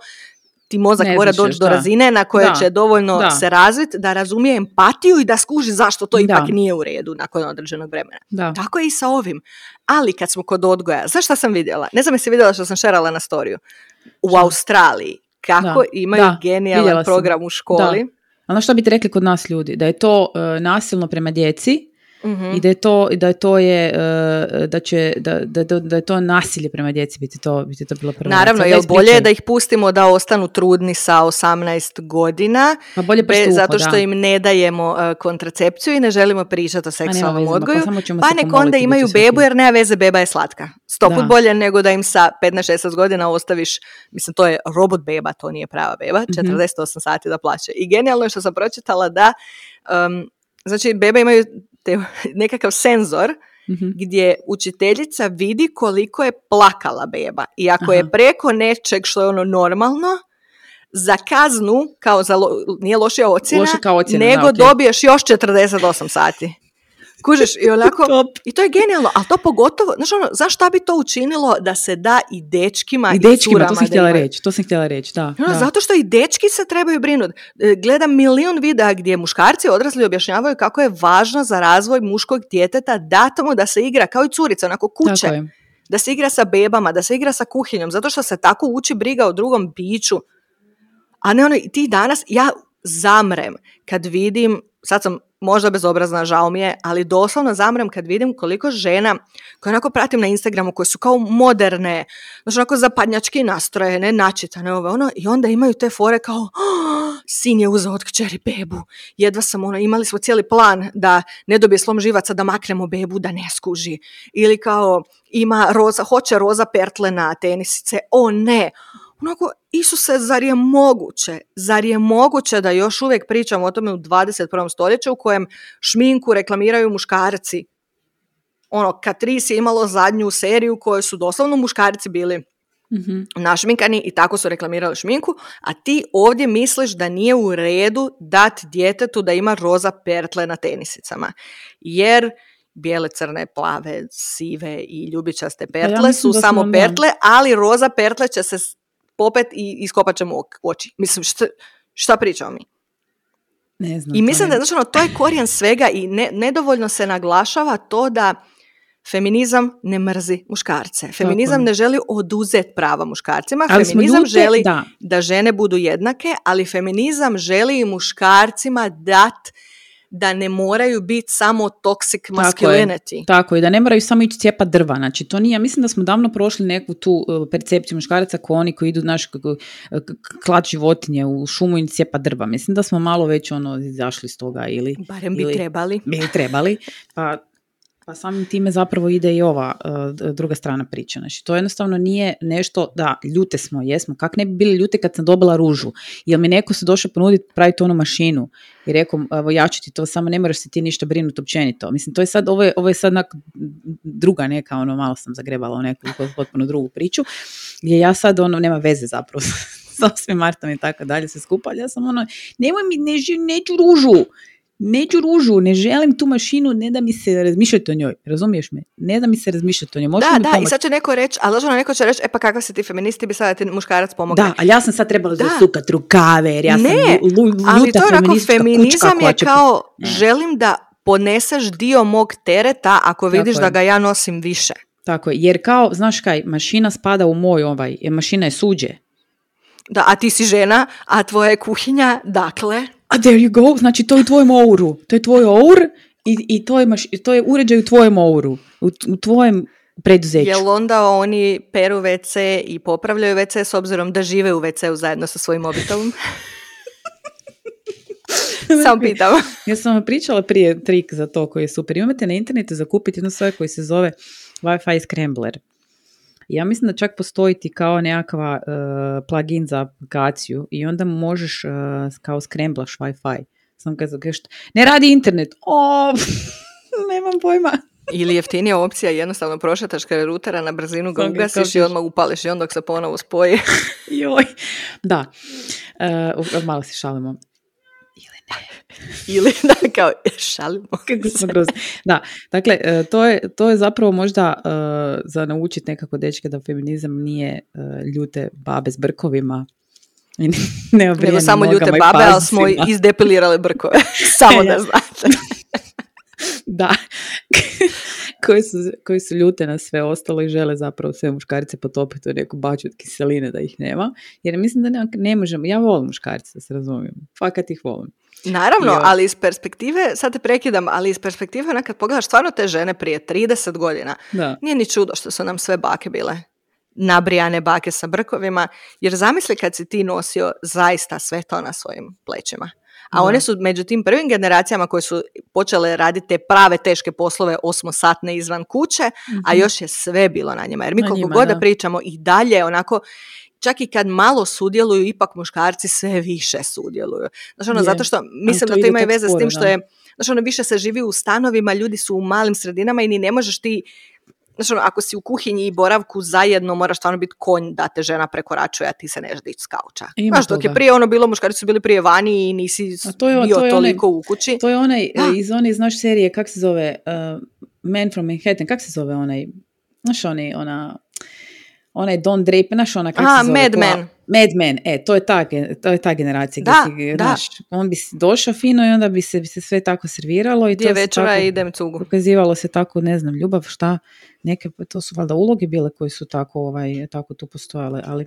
ti mozak mora doći do razine na koje će dovoljno se razviti da razumije empatiju i da skuži zašto to ipak nije u redu nakon određenog vremena. Tako je i sa ovim. Ali kad smo kod odgoja, znaš šta sam vidjela? Ne znam jesi vidjela što sam šerala na storiju. U Australiji kako imaju genijalan program u školi. Ono što bi ti rekli kod nas ljudi, da je to uh, nasilno prema djeci, Mhm. i da je to, da je to je, e, da će, da, da, da je to nasilje prema djeci biti to, biti to bilo prvo. Naravno, je bolje je da ih pustimo da ostanu trudni sa 18 godina, pa bolje zato što im ne dajemo uh, kontracepciju i ne želimo pričati o seksualnom pa odgoju, pa, nek onda imaju bebu jer nema veze, beba je slatka. Sto put bolje nego da im sa 15-16 godina ostaviš, mislim to je robot beba, to nije prava beba, 48 mhm. sati da plaće. I genijalno je što sam pročitala da um, Znači, bebe imaju te, [LAUGHS] nekakav senzor mm gdje učiteljica vidi koliko je plakala beba. I ako je preko nečeg što je ono normalno, za kaznu, kao za nije lošija ocjena, nego dobiješ još 48 sati. Kužiš, i onako, [LAUGHS] i to je genijalno, ali to pogotovo, znaš ono, znaš šta bi to učinilo da se da i dečkima i, i dečkima, to sam htjela reći, to sam htjela reći, da, no, Zato što i dečki se trebaju brinuti. E, gledam milion videa gdje muškarci odrasli objašnjavaju kako je važno za razvoj muškog djeteta dati mu da se igra kao i curica, onako kuće. Da se igra sa bebama, da se igra sa kuhinjom, zato što se tako uči briga o drugom biću. A ne ono, ti danas, ja zamrem kad vidim, sad sam možda bezobrazna, žao mi je, ali doslovno zamrem kad vidim koliko žena koje onako pratim na Instagramu, koje su kao moderne, znači onako zapadnjački nastrojene, načitane ove ono, i onda imaju te fore kao oh, sin je uzeo od kćeri bebu, jedva sam ono, imali smo cijeli plan da ne dobije slom živaca, da maknemo bebu, da ne skuži, ili kao ima roza, hoće roza pertle na tenisice, o ne, onako, Isuse, zar je moguće, zar je moguće da još uvijek pričamo o tome u 21. stoljeću u kojem šminku reklamiraju muškarci? Ono, Katris je imalo zadnju seriju u kojoj su doslovno muškarci bili mm našminkani i tako su reklamirali šminku, a ti ovdje misliš da nije u redu dati djetetu da ima roza pertle na tenisicama. Jer bijele, crne, plave, sive i ljubičaste pa pertle su samo pertle, ali roza pertle će se popet i iskopat ćemo oči. Mislim, šta, šta pričamo mi? Ne znam. I mislim da znači, ono, to je korijen svega i ne, nedovoljno se naglašava to da feminizam ne mrzi muškarce. Feminizam ne želi oduzeti prava muškarcima. Ali feminizam želi da. da žene budu jednake, ali feminizam želi i muškarcima dati da ne moraju biti samo toxic masculinity. Tako je, da ne moraju samo ići cijepa drva. Znači, to nije, ja mislim da smo davno prošli neku tu e, percepciju muškaraca ko oni koji idu naš klad životinje u šumu i cijepa drva. Mislim da smo malo već ono izašli s toga ili... Barem bi trebali. Bi trebali. [LAUGHS] Pa pa samim time zapravo ide i ova uh, druga strana priče. Znači, to jednostavno nije nešto da ljute smo, jesmo. Kak ne bi bili ljute kad sam dobila ružu? Jel mi neko se došao ponuditi praviti onu mašinu i rekao, evo ja ću ti to, samo ne moraš se ti ništa brinuti općenito. Mislim, to je sad, ovo je, ovo je sad druga neka, ono, malo sam zagrebala u neku potpuno drugu priču, gdje ja sad, ono, nema veze zapravo [LAUGHS] sa svim Martom i tako dalje se skupa, ja sam ono, nemoj mi, ne, neću ružu, neću ružu, ne želim tu mašinu, ne da mi se razmišljati o njoj, razumiješ me? Ne da mi se razmišljati o njoj. da, da, i sad će neko reći, ali ono neko će reći, e pa kakav si ti feministi, bi sada ti muškarac pomogne. Da, ali ja sam sad trebala zasukat rukave, jer ja ne, sam ljuta ali to je feminizam je kao, želim da poneseš dio mog tereta ako vidiš da ga ja nosim više. Tako je, jer kao, znaš kaj, mašina spada u moj ovaj, mašina je suđe. Da, a ti si žena, a tvoja je kuhinja, dakle a there you go, znači to je u tvojem ouru. To je tvoj our i, i to, je maš, to je uređaj u tvojem ouru, u, u tvojem preduzeću. Jel onda oni peru WC i popravljaju WC s obzirom da žive u WC-u zajedno sa svojim mobitelom? [LAUGHS] Samo pitam. ja sam vam pričala prije trik za to koji je super. Imate na internetu zakupiti jednu stvar koji se zove Wi-Fi Scrambler. Ja mislim da čak postoji ti kao nekakva uh, plugin za aplikaciju i onda možeš uh, kao skremblaš Wi-Fi. Sam što ne radi internet. O, [LAUGHS] nemam pojma. Ili jeftinija opcija, jednostavno prošetaš kare rutera na brzinu ga ugasiš i odmah upališ i onda se ponovo spoji. [LAUGHS] Joj, da. Uh, malo se šalimo. [LAUGHS] Ili da, kao, šalimo. [LAUGHS] Kako smo Da, dakle, e, to je, to je zapravo možda uh, za naučiti nekako dečke da feminizam nije uh, ljute babe s brkovima, ne [LAUGHS] Nego samo ljute babe, ali smo izdepilirali brkove. samo da znate. da, koji su, koji su ljute na sve ostalo i žele zapravo sve muškarce potopiti u neku baču od kiseline da ih nema. Jer mislim da ne, ne možemo, ja volim muškarce, da se razumijem, fakat ih volim. Naravno, ali iz perspektive, sad te prekidam, ali iz perspektive ona kad pogledaš stvarno te žene prije 30 godina, Da. nije ni čudo što su nam sve bake bile nabrijane bake sa brkovima, jer zamisli kad si ti nosio zaista sve to na svojim plećima. A one su među tim prvim generacijama koje su počele raditi te prave teške poslove osmosatne izvan kuće, a još je sve bilo na njima. Jer mi Na koliko njima, god da da. pričamo i dalje onako čak i kad malo sudjeluju, ipak muškarci sve više sudjeluju. Znaš, ono, Je, zato što mislim to da to ima i veze s tim što je, znaš, ono, više se živi u stanovima, ljudi su u malim sredinama i ni ne možeš ti, znaš, ono, ako si u kuhinji i boravku zajedno, moraš stvarno biti konj da te žena prekoračuje, a ti se neš dići s kauča. Ima Znaš, dok je prije ono bilo, muškarci su bili prije vani i nisi A to je- bio to je onaj- toliko u kući. To je onaj Da. e, iz one iz naše serije, kak se zove, uh, Man from Manhattan, kak se zove onaj, znaš onaj, ona, onaj Don Draper, znaš ona kak A, se zove? Mad Men. Mad Men, e, to je ta, to je ta generacija. Da, si, da. znaš, on bi došao fino i onda bi se, bi se sve tako serviralo i Gdje to se večera tako, idem cugu. pokazivalo se tako, ne znam, ljubav, šta, neke, to su valjda uloge bile koje su tako, ovaj, tako tu postojale, ali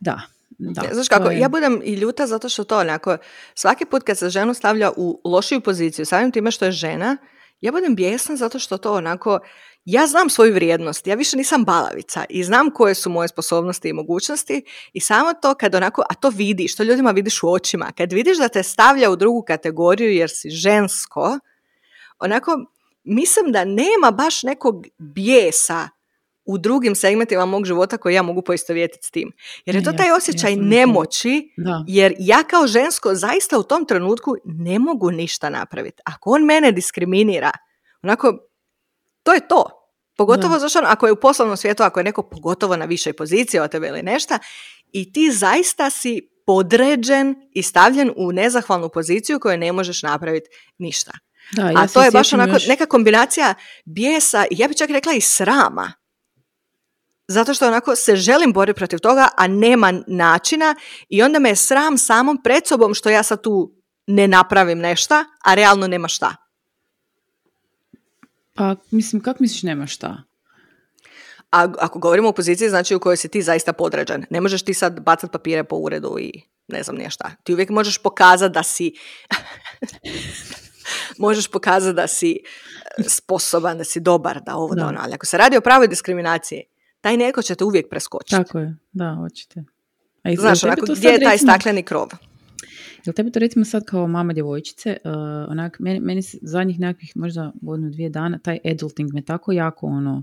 da, da. Znaš kako, je- ja budem i ljuta zato što to onako, svaki put kad se ženu stavlja u lošiju poziciju, samim time što je žena, ja budem bijesna zato što to onako, ja znam svoju vrijednost, ja više nisam balavica i znam koje su moje sposobnosti i mogućnosti i samo to kad onako, a to vidiš, to ljudima vidiš u očima, kad vidiš da te stavlja u drugu kategoriju jer si žensko, onako, mislim da nema baš nekog bijesa u drugim segmentima mog života koji ja mogu poistovjetiti s tim. Jer je to ja taj sam- ja osjećaj sam nemoći, Da. jer ja kao žensko zaista u tom trenutku ne mogu ništa napraviti. Ako on mene diskriminira, onako, to je to. Pogotovo zašto ono, ako je u poslovnom svijetu, ako je neko pogotovo na višoj poziciji od tebe ili nešto, i ti zaista si podređen i stavljen u nezahvalnu poziciju koju ne možeš napraviti ništa. Da, ja A to je baš onako još- neka kombinacija bijesa ja bih čak rekla i srama. Zato što onako se želim boriti protiv toga, a nema načina i onda me je sram samom pred sobom što ja sad tu ne napravim nešto, a realno nema šta. Pa, mislim, kako misliš nema šta? A ako govorimo o poziciji, znači u kojoj si ti zaista podređen. Ne možeš ti sad bacat papire po uredu i ne znam nije šta. Ti uvijek možeš pokazati da si [LAUGHS] [LAUGHS] možeš pokazati da si e, sposoban, da si dobar, da ovo, da, Da. ono. Ali ako se radi o pravoj diskriminaciji, taj neko će te uvijek preskočiti. Tako je, da, hoćete. A jel Znaš, onako, gdje je taj recimo- stakleni krov? Jel tebi to recimo sad kao mama djevojčice, uh, onak, meni, meni se zadnjih nekakvih možda godinu, dvije dana, taj adulting me tako jako ono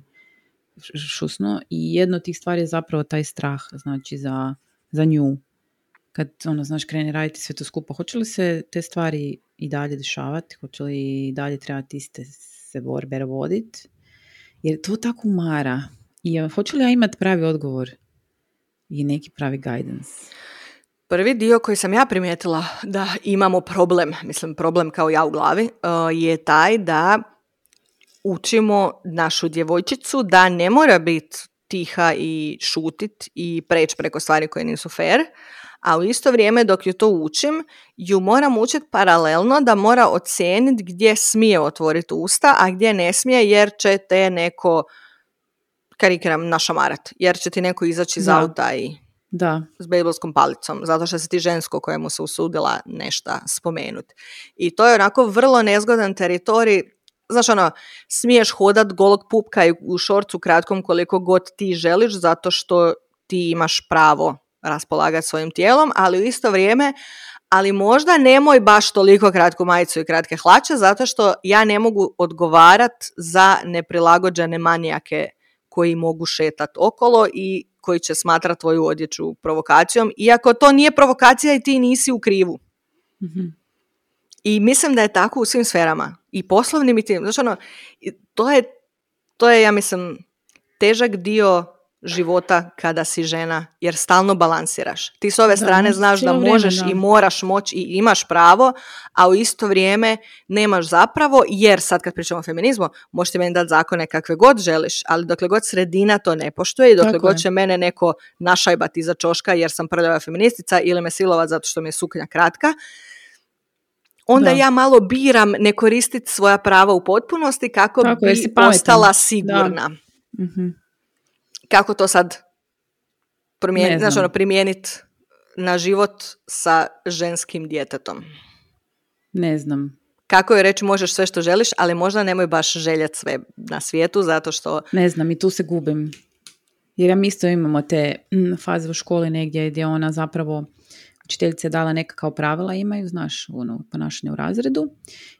šusno i jedno od tih stvari je zapravo taj strah, znači za, za nju. Kad ono, znaš, krene raditi sve to skupo, hoće li se te stvari i dalje dešavati? Hoće li i dalje trebati iste se borbe voditi? Jer to tako umara. I hoću li ja imati pravi odgovor i neki pravi guidance? Prvi dio koji sam ja primijetila da imamo problem, mislim problem kao ja u glavi, uh, je taj da učimo našu djevojčicu da ne mora biti tiha i šutit i preći preko stvari koje nisu fair, a u isto vrijeme dok ju to učim, ju moram učiti paralelno da mora ocijeniti gdje smije otvoriti usta, a gdje ne smije jer će te neko, karikiram, našamarat, jer će ti neko izaći iz Da. auta i Da, s bejbelskom palicom, zato što si ti žensko kojemu se usudila nešto spomenuti. I to je onako vrlo nezgodan teritorij, znaš ono, smiješ hodat golog pupka i u šorcu kratkom koliko god ti želiš, zato što ti imaš pravo raspolagati svojim tijelom, ali u isto vrijeme ali možda nemoj baš toliko kratku majicu i kratke hlače, zato što ja ne mogu odgovarat za neprilagođene manijake koji mogu šetat okolo i koji će smatrat tvoju odjeću provokacijom, iako to nije provokacija i ti nisi u krivu. Mhm. I mislim da je tako u svim sferama. I poslovnim i tim. Znači ono, to je, to je, ja mislim, težak dio života kada si žena, jer stalno balansiraš. Ti s ove Da, strane možeš znaš da vrijeme, možeš da. i moraš moći i imaš pravo, a u isto vrijeme nemaš zapravo, jer sad kad pričamo o feminizmu, možeš ti meni dati zakone kakve god želiš, ali dokle god sredina to ne poštuje i dokle Tako god je. će mene neko našajbati iza čoška jer sam prljava feministica ili me silovat zato što mi je suknja kratka, onda Da. ja malo biram ne koristiti svoja prava u potpunosti kako Tako, bi postala sigurna. Mhm. Kako to sad promijeniti, znači ono, primijeniti na život sa ženskim djetetom? Ne znam. Kako je reći možeš sve što želiš, ali možda nemoj baš željeti sve na svijetu, zato što Ne znam, i tu se gubim. Jer ja mi isto imamo te mm, faze u školi negdje gdje ona zapravo učiteljica je dala neka kao pravila imaju, znaš, ono, ponašanje u razredu.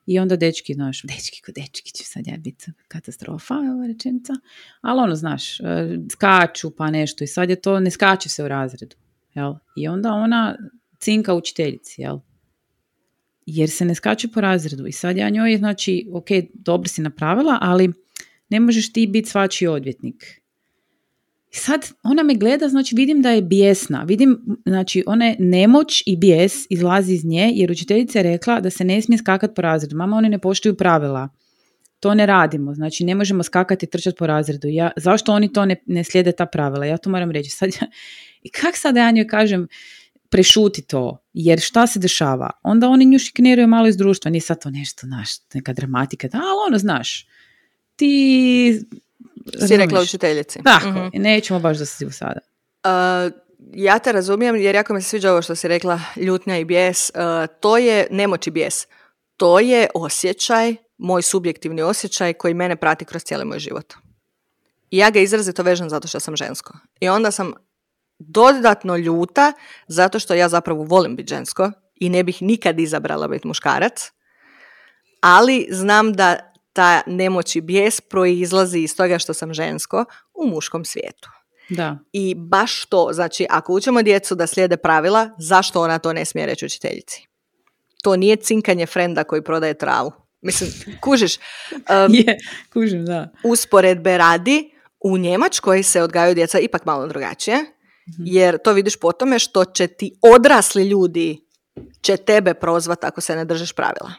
I onda dečki, znaš, dečki ko dečki će sad ja biti katastrofa, ova rečenica. Ali ono, znaš, e, skaču pa nešto i sad je to, ne skače se u razredu. Jel? I onda ona cinka učiteljici, jel? Jer se ne skače po razredu. I sad ja njoj, znači, ok, dobro si napravila, ali ne možeš ti biti svačiji odvjetnik. I sad ona me gleda, znači vidim da je bijesna. Vidim, znači ona nemoć i bijes izlazi iz nje jer učiteljica je rekla da se ne smije skakati po razredu. Mama, oni ne poštuju pravila. To ne radimo, znači ne možemo skakati i trčati po razredu. Ja, zašto oni to ne, ne slijede ta pravila? Ja to moram reći. Sad, ja- [LAUGHS] I kak sad ja njoj kažem, prešuti to, jer šta se dešava? Onda oni nju malo iz društva, nije sad to nešto, znaš, neka dramatika, da, ali ono, znaš, ti... si rekla učiteljici. Tako, Mhm. i nećemo baš da se sada. Uh, ja te razumijem jer jako mi se sviđa ovo što si rekla, ljutnja i bijes. Uh, to je nemoć i bijes. To je osjećaj, moj subjektivni osjećaj koji mene prati kroz cijeli moj život. I ja ga izrazito vežem zato što sam žensko. I onda sam dodatno ljuta zato što ja zapravo volim biti žensko i ne bih nikad izabrala biti muškarac. Ali znam da ta nemoć i bijes proizlazi iz toga što sam žensko u muškom svijetu. Da, I baš to, znači ako učimo djecu da slijede pravila, zašto ona to ne smije reći učiteljici? To nije cinkanje frenda koji prodaje travu. Mislim, kužiš, [LAUGHS] um, je, kužim, da. usporedbe radi, u Njemačkoj se odgajaju djeca ipak malo drugačije, jer to vidiš po tome što će ti odrasli ljudi će tebe prozvat ako se ne držiš pravila.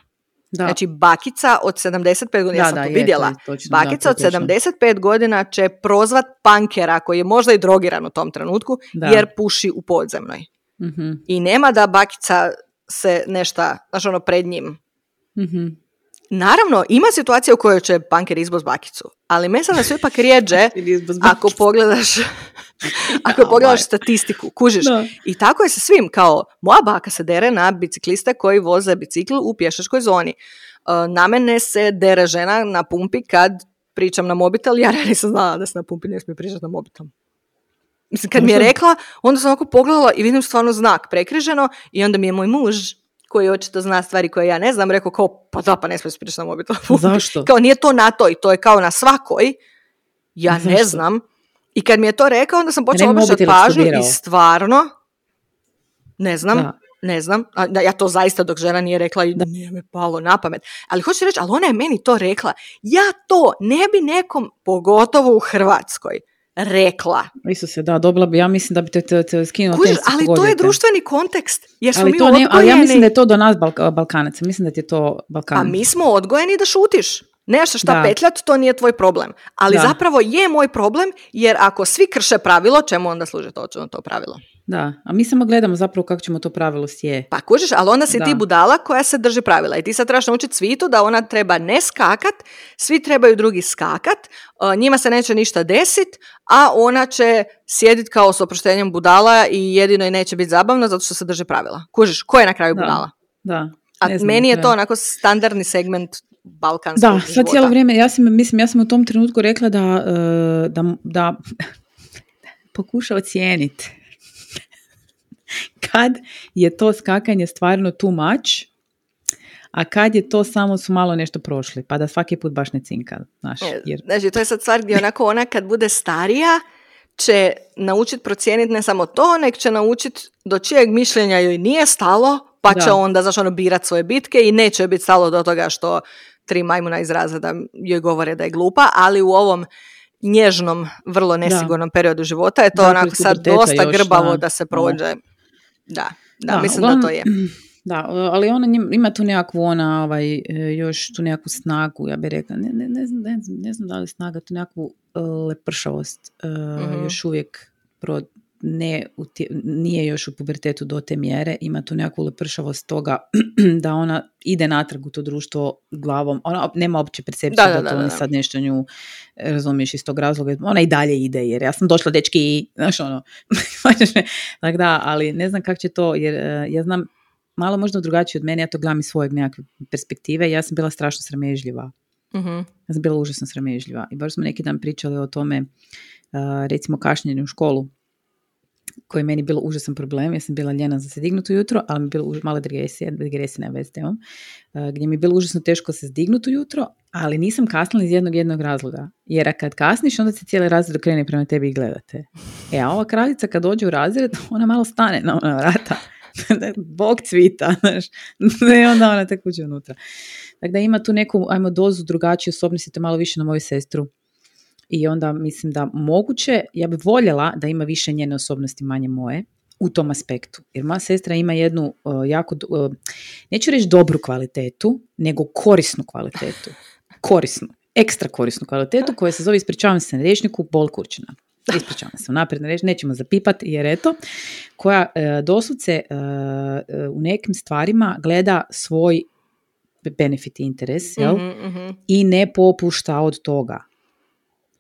Da. Znači, bakica od 75 godina, Da, ja sam da, to je, to vidjela, je točno, da, bakica to je od točno. 75 godina će prozvat pankera koji je možda i drogiran u tom trenutku, Da. jer puši u podzemnoj. Mhm, I nema da bakica se nešta, znaš ono, pred njim. mhm. Naravno, ima situacija u kojoj će panker izboz bakicu, ali mesela su ipak rijeđe ako pogledaš [LAUGHS] ako Ja, pogledaš statistiku, kužiš. Da. I tako je sa svim, kao moja baka se dere na bicikliste koji voze bicikl u pješačkoj zoni. E, Na mene se dere žena na pumpi kad pričam na mobitel, ja [LAUGHS] nisam znala da se na pumpi ne smije pričati na mobitel. Mislim, kad mi je rekla, onda sam ovako pogledala i vidim stvarno znak prekriženo i onda mi je moj muž koji očito zna stvari koje ja ne znam, rekao kao, pa da, pa ne smije se pričati na mobitel. na pumpi. Zašto? [LAUGHS] Kao nije to na toj, to je kao na svakoj. Ja ne Zašto? znam. I kad mi je to rekao, onda sam počela ne obraćati pažnju i stvarno, ne znam, Da. ne znam. A, da, ja to zaista dok žena nije rekla i nije me palo na pamet. Ali hoću reći, ali ona je meni to rekla. Ja to ne bi nekom, pogotovo u Hrvatskoj, rekla. Isuse, da, dobila bi, ja mislim da bi te, te, te skinuo Kužiš, ali to je društveni kontekst. Jer smo Ali, mi to ne, ali ja mislim da odgojeni- je to do nas Balk- Balkanaca, mislim da ti je to Balkan. A mi smo odgojeni da šutiš. Nešto šta Da. petljat, to nije tvoj problem. Ali Da. zapravo je moj problem, jer ako svi krše pravilo, čemu onda služi to, to pravilo? Da, a mi samo gledamo zapravo kako ćemo to pravilo sje. Pa kužiš, ali onda si Da. ti budala koja se drži pravila i ti sad trebaš naučiti svitu da ona treba ne skakat, svi trebaju drugi skakat, uh, njima se neće ništa desit, a ona će sjedit kao s oproštenjem budala i jedino i neće biti zabavno zato što se drži pravila. Kužiš, ko je na kraju Da. budala? Da. A znam, meni je to onako standardni segment balkanskog Da, sad života. cijelo vrijeme, ja sam, mislim, ja sam u tom trenutku rekla da, e, da, da [LAUGHS] pokuša ocijeniti [LAUGHS] kad je to skakanje stvarno too much, a kad je to samo su malo nešto prošli, pa da svaki put baš ne cinka, znaš, E, jer Znači, to je sad stvar gdje onako ona kad bude starija će naučit procijeniti ne samo to, nek će naučit do čijeg mišljenja joj nije stalo, pa Da. će onda znaš, ono, birat svoje bitke i neće biti stalo do toga što tri majmuna iz razreda joj govore da je glupa, ali u ovom nježnom, vrlo nesigurnom periodu života je to Da, onako kroz sad dosta još, grbavo da. da se prođe. Da, da, Da, mislim da uglavnom, to je. [CLEARS THROAT] Da, ali ona ima tu nekakvu ona, ovaj, e, još tu nekakvu snagu, ja bih rekla, ne, ne, ne, znam, ne, znam, ne znam da li snaga, tu nekakvu e, lepršavost e, Mhm. još uvijek pro, ne, nije još u pubertetu do te mjere, ima tu nekakvu lepršavost toga [CLEARS THROAT] da ona ide natrag u to društvo glavom, ona nema opće percepcije da, da, da, da, sad nešto nju razumiješ iz tog razloga, ona i dalje ide jer ja sam došla dečki, znaš ono, [LAUGHS] tako da, ali ne znam kako će to, jer e, ja znam malo možda drugačije od mene, ja to gledam iz svojeg nekakve perspektive, ja sam bila strašno sramežljiva. uh Ja sam bila užasno sramežljiva i baš smo neki dan pričali o tome, uh, recimo kašnjenju u školu, koji je meni bilo užasan problem, ja sam bila ljena za se dignuti ujutro, ali mi je bilo mala digresija, digresija na VST-om, gdje mi je bilo užasno teško se zdignuti ujutro, ali nisam kasnila iz jednog jednog razloga. Jer kad kasniš, onda se cijeli razred okrene prema tebi i gledate. E, a ova kraljica kad dođe u razred, ona malo stane na ona vrata. [LAUGHS] Bog cvita, [LAUGHS] znaš. I onda ona tek uđe unutra. Dakle, da ima tu neku, ajmo, dozu drugačije osobnosti, malo više na moju sestru i onda mislim da moguće, ja bi voljela da ima više njene osobnosti manje moje u tom aspektu. Jer moja sestra ima jednu jako, neću reći dobru kvalitetu, nego korisnu kvalitetu. [LAUGHS] Korisnu, ekstra korisnu kvalitetu koja se zove, ispričavam se na rječniku, bol kurčina. Ispričavam se naprijed na reći, nećemo zapipati jer eto, koja e, doslovce u nekim stvarima gleda svoj benefit interes jel? mm i ne popušta od toga.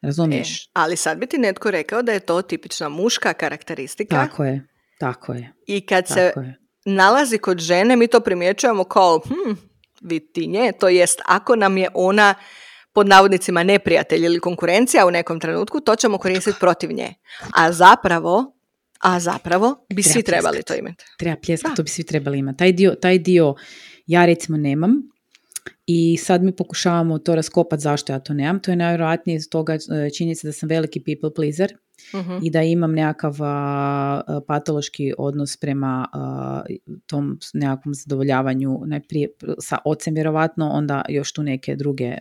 Razumiješ? E, ali sad bi ti netko rekao da je to tipična muška karakteristika. Tako je, tako je. I kad se nalazi kod žene, mi to primjećujemo kao, hm, vitinje, to jest ako nam je ona pod navodnicima neprijatelj ili konkurencija u nekom trenutku, to ćemo koristiti protiv nje. A zapravo, a zapravo bi svi trebali to imati. Treba pljeskat, to bi svi trebali imati. Taj dio, taj dio ja recimo nemam, i sad mi pokušavamo to raskopati zašto ja to nemam. To je najvjerojatnije iz toga e, činjenica da sam veliki people pleaser uh i da imam nekakav patološki odnos prema tom nekakvom zadovoljavanju najprije sa ocem vjerovatno, onda još tu neke druge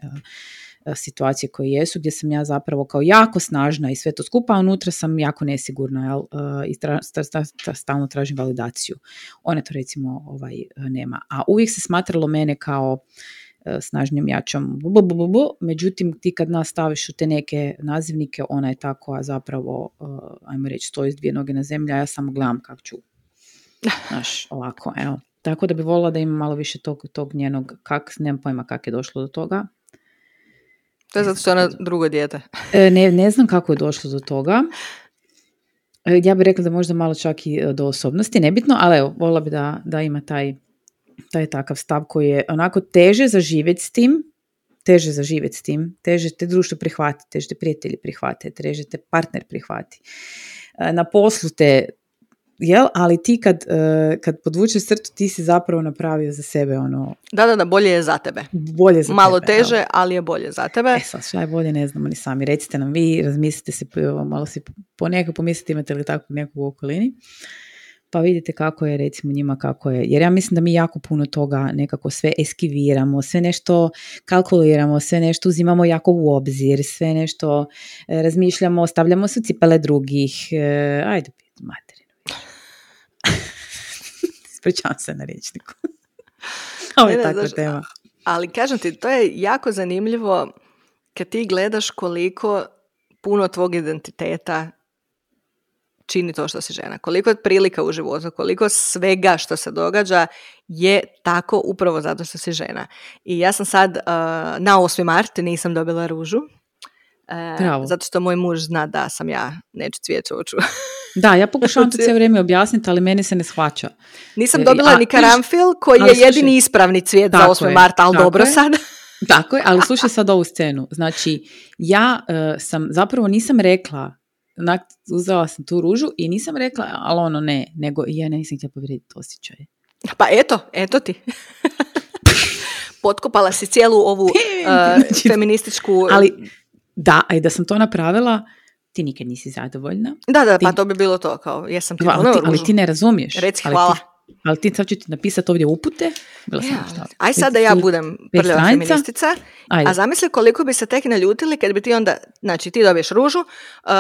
situacije koje jesu, gdje sam ja zapravo kao jako snažna i sve to skupa, a unutra sam jako nesigurna jel? i stalno tražim validaciju. One to recimo ovaj, nema. A uvijek se smatralo mene kao E, snažnjom, jačom, bu, bu, bu, međutim ti kad nas staviš u te neke nazivnike, ona je ta koja zapravo, uh, ajmo reći, stoji s dvije noge na zemlji, a ja samo gledam kak ću, [LAUGHS] znaš, ovako, evo. Tako da bi volila da ima malo više tog, tog njenog, kak, nemam pojma kako je došlo do toga. To je zato što je ona drugo dijete. E, ne, ne znam kako je došlo do toga. Ja bih rekla da možda malo čak i do osobnosti, nebitno, ali evo, volila bi da, da ima taj taj takav stav koji je onako teže za živjeti s tim, teže za živjeti s tim, teže te društvo prihvati, teže te prijatelji prihvate, teže te partner prihvati. E, na poslu te, jel, ali ti kad, e, kad podvučeš crtu ti si zapravo napravio za sebe ono... Da, da, da, bolje je za tebe. Bolje za Malo teže, ali je bolje za tebe. E sad, šta je bolje, ne znamo ni sami. Recite nam vi, razmislite se, malo si ponekad pomislite imate li tako nekog u okolini pa vidite kako je recimo njima kako je. Jer ja mislim da mi jako puno toga nekako sve eskiviramo, sve nešto kalkuliramo, sve nešto uzimamo jako u obzir, sve nešto e, razmišljamo, stavljamo se cipele drugih. E, ajde, materinu. [LAUGHS] Ispričavam se na rječniku. [LAUGHS] Ovo je takva tema. Ali kažem ti, to je jako zanimljivo kad ti gledaš koliko puno tvog identiteta čini to što si žena. Koliko je prilika u životu, koliko svega što se događa je tako upravo zato što si žena. I ja sam sad uh, na 8. mart nisam dobila ružu. Uh, zato što moj muž zna da sam ja neću cvijeće oču. [LAUGHS] Da, ja pokušavam [LAUGHS] to cijelo vrijeme objasniti, ali meni se ne shvaća. Nisam dobila ni karamfil koji je jedini ispravni cvijet za 8. marta, ali dobro sad. [LAUGHS] Tako je, ali slušaj sad ovu scenu. Znači, ja uh, sam, zapravo nisam rekla onak, uzela sam tu ružu i nisam rekla, ali ono ne, nego ja nisam htjela povrijediti osjećaj. Pa eto, eto ti. [LAUGHS] Potkopala si cijelu ovu uh, feminističku... Ali, da, a i da sam to napravila, ti nikad nisi zadovoljna. Da, da, pa to bi bilo to, kao, jesam ti ali, ti, ali ti ne razumiješ. Reci hvala. Ali ti sad ću ti napisati ovdje upute. Bila sam ja, aj sad da ja budem prljava feministica. A zamisli koliko bi se tek naljutili kad bi ti onda, znači ti dobiješ ružu uh,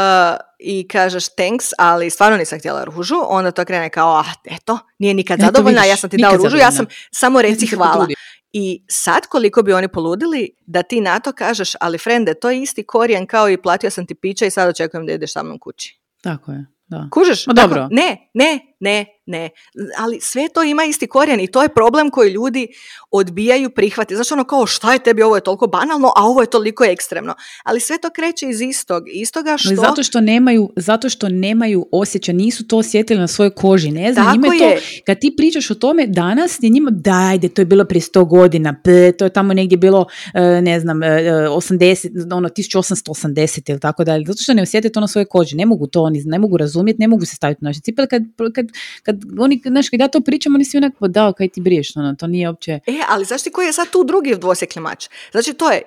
i kažeš thanks, ali stvarno nisam htjela ružu, onda to krene kao, ah, eto, nije nikad zadovoljna, ja sam ti dao ružu, ja sam samo reci hvala. I sad koliko bi oni poludili da ti na to kažeš, ali frende, to je isti korijen kao i platio sam ti piće i sad očekujem da ideš sa mnom kući. Tako je. da. Kužeš? Ma dobro. ne, ne, ne, ne. Ali sve to ima isti korijen i to je problem koji ljudi odbijaju prihvatiti. Znači ono kao šta je tebi, ovo je toliko banalno, a ovo je toliko ekstremno. Ali sve to kreće iz istog. Istoga što... Ali zato što nemaju, zato što nemaju osjećaj, nisu to osjetili na svojoj koži, ne znam, njima je to, kad ti pričaš o tome danas, je njima, dajde, to je bilo prije 100 godina, p, to je tamo negdje bilo, e, ne znam, e, 80, ono, 1880 ili tako dalje, zato što ne osjete to na svojoj koži, ne mogu to, oni ne mogu razumjeti, ne mogu se staviti u naše cipele, kad, kad, kad oni, znaš, kad ja to pričam, oni svi onako, da, kaj ti briješ, ono, to nije uopće, E, ali znaš ti koji je sad tu drugi dvosjekli mač? Znači, to je,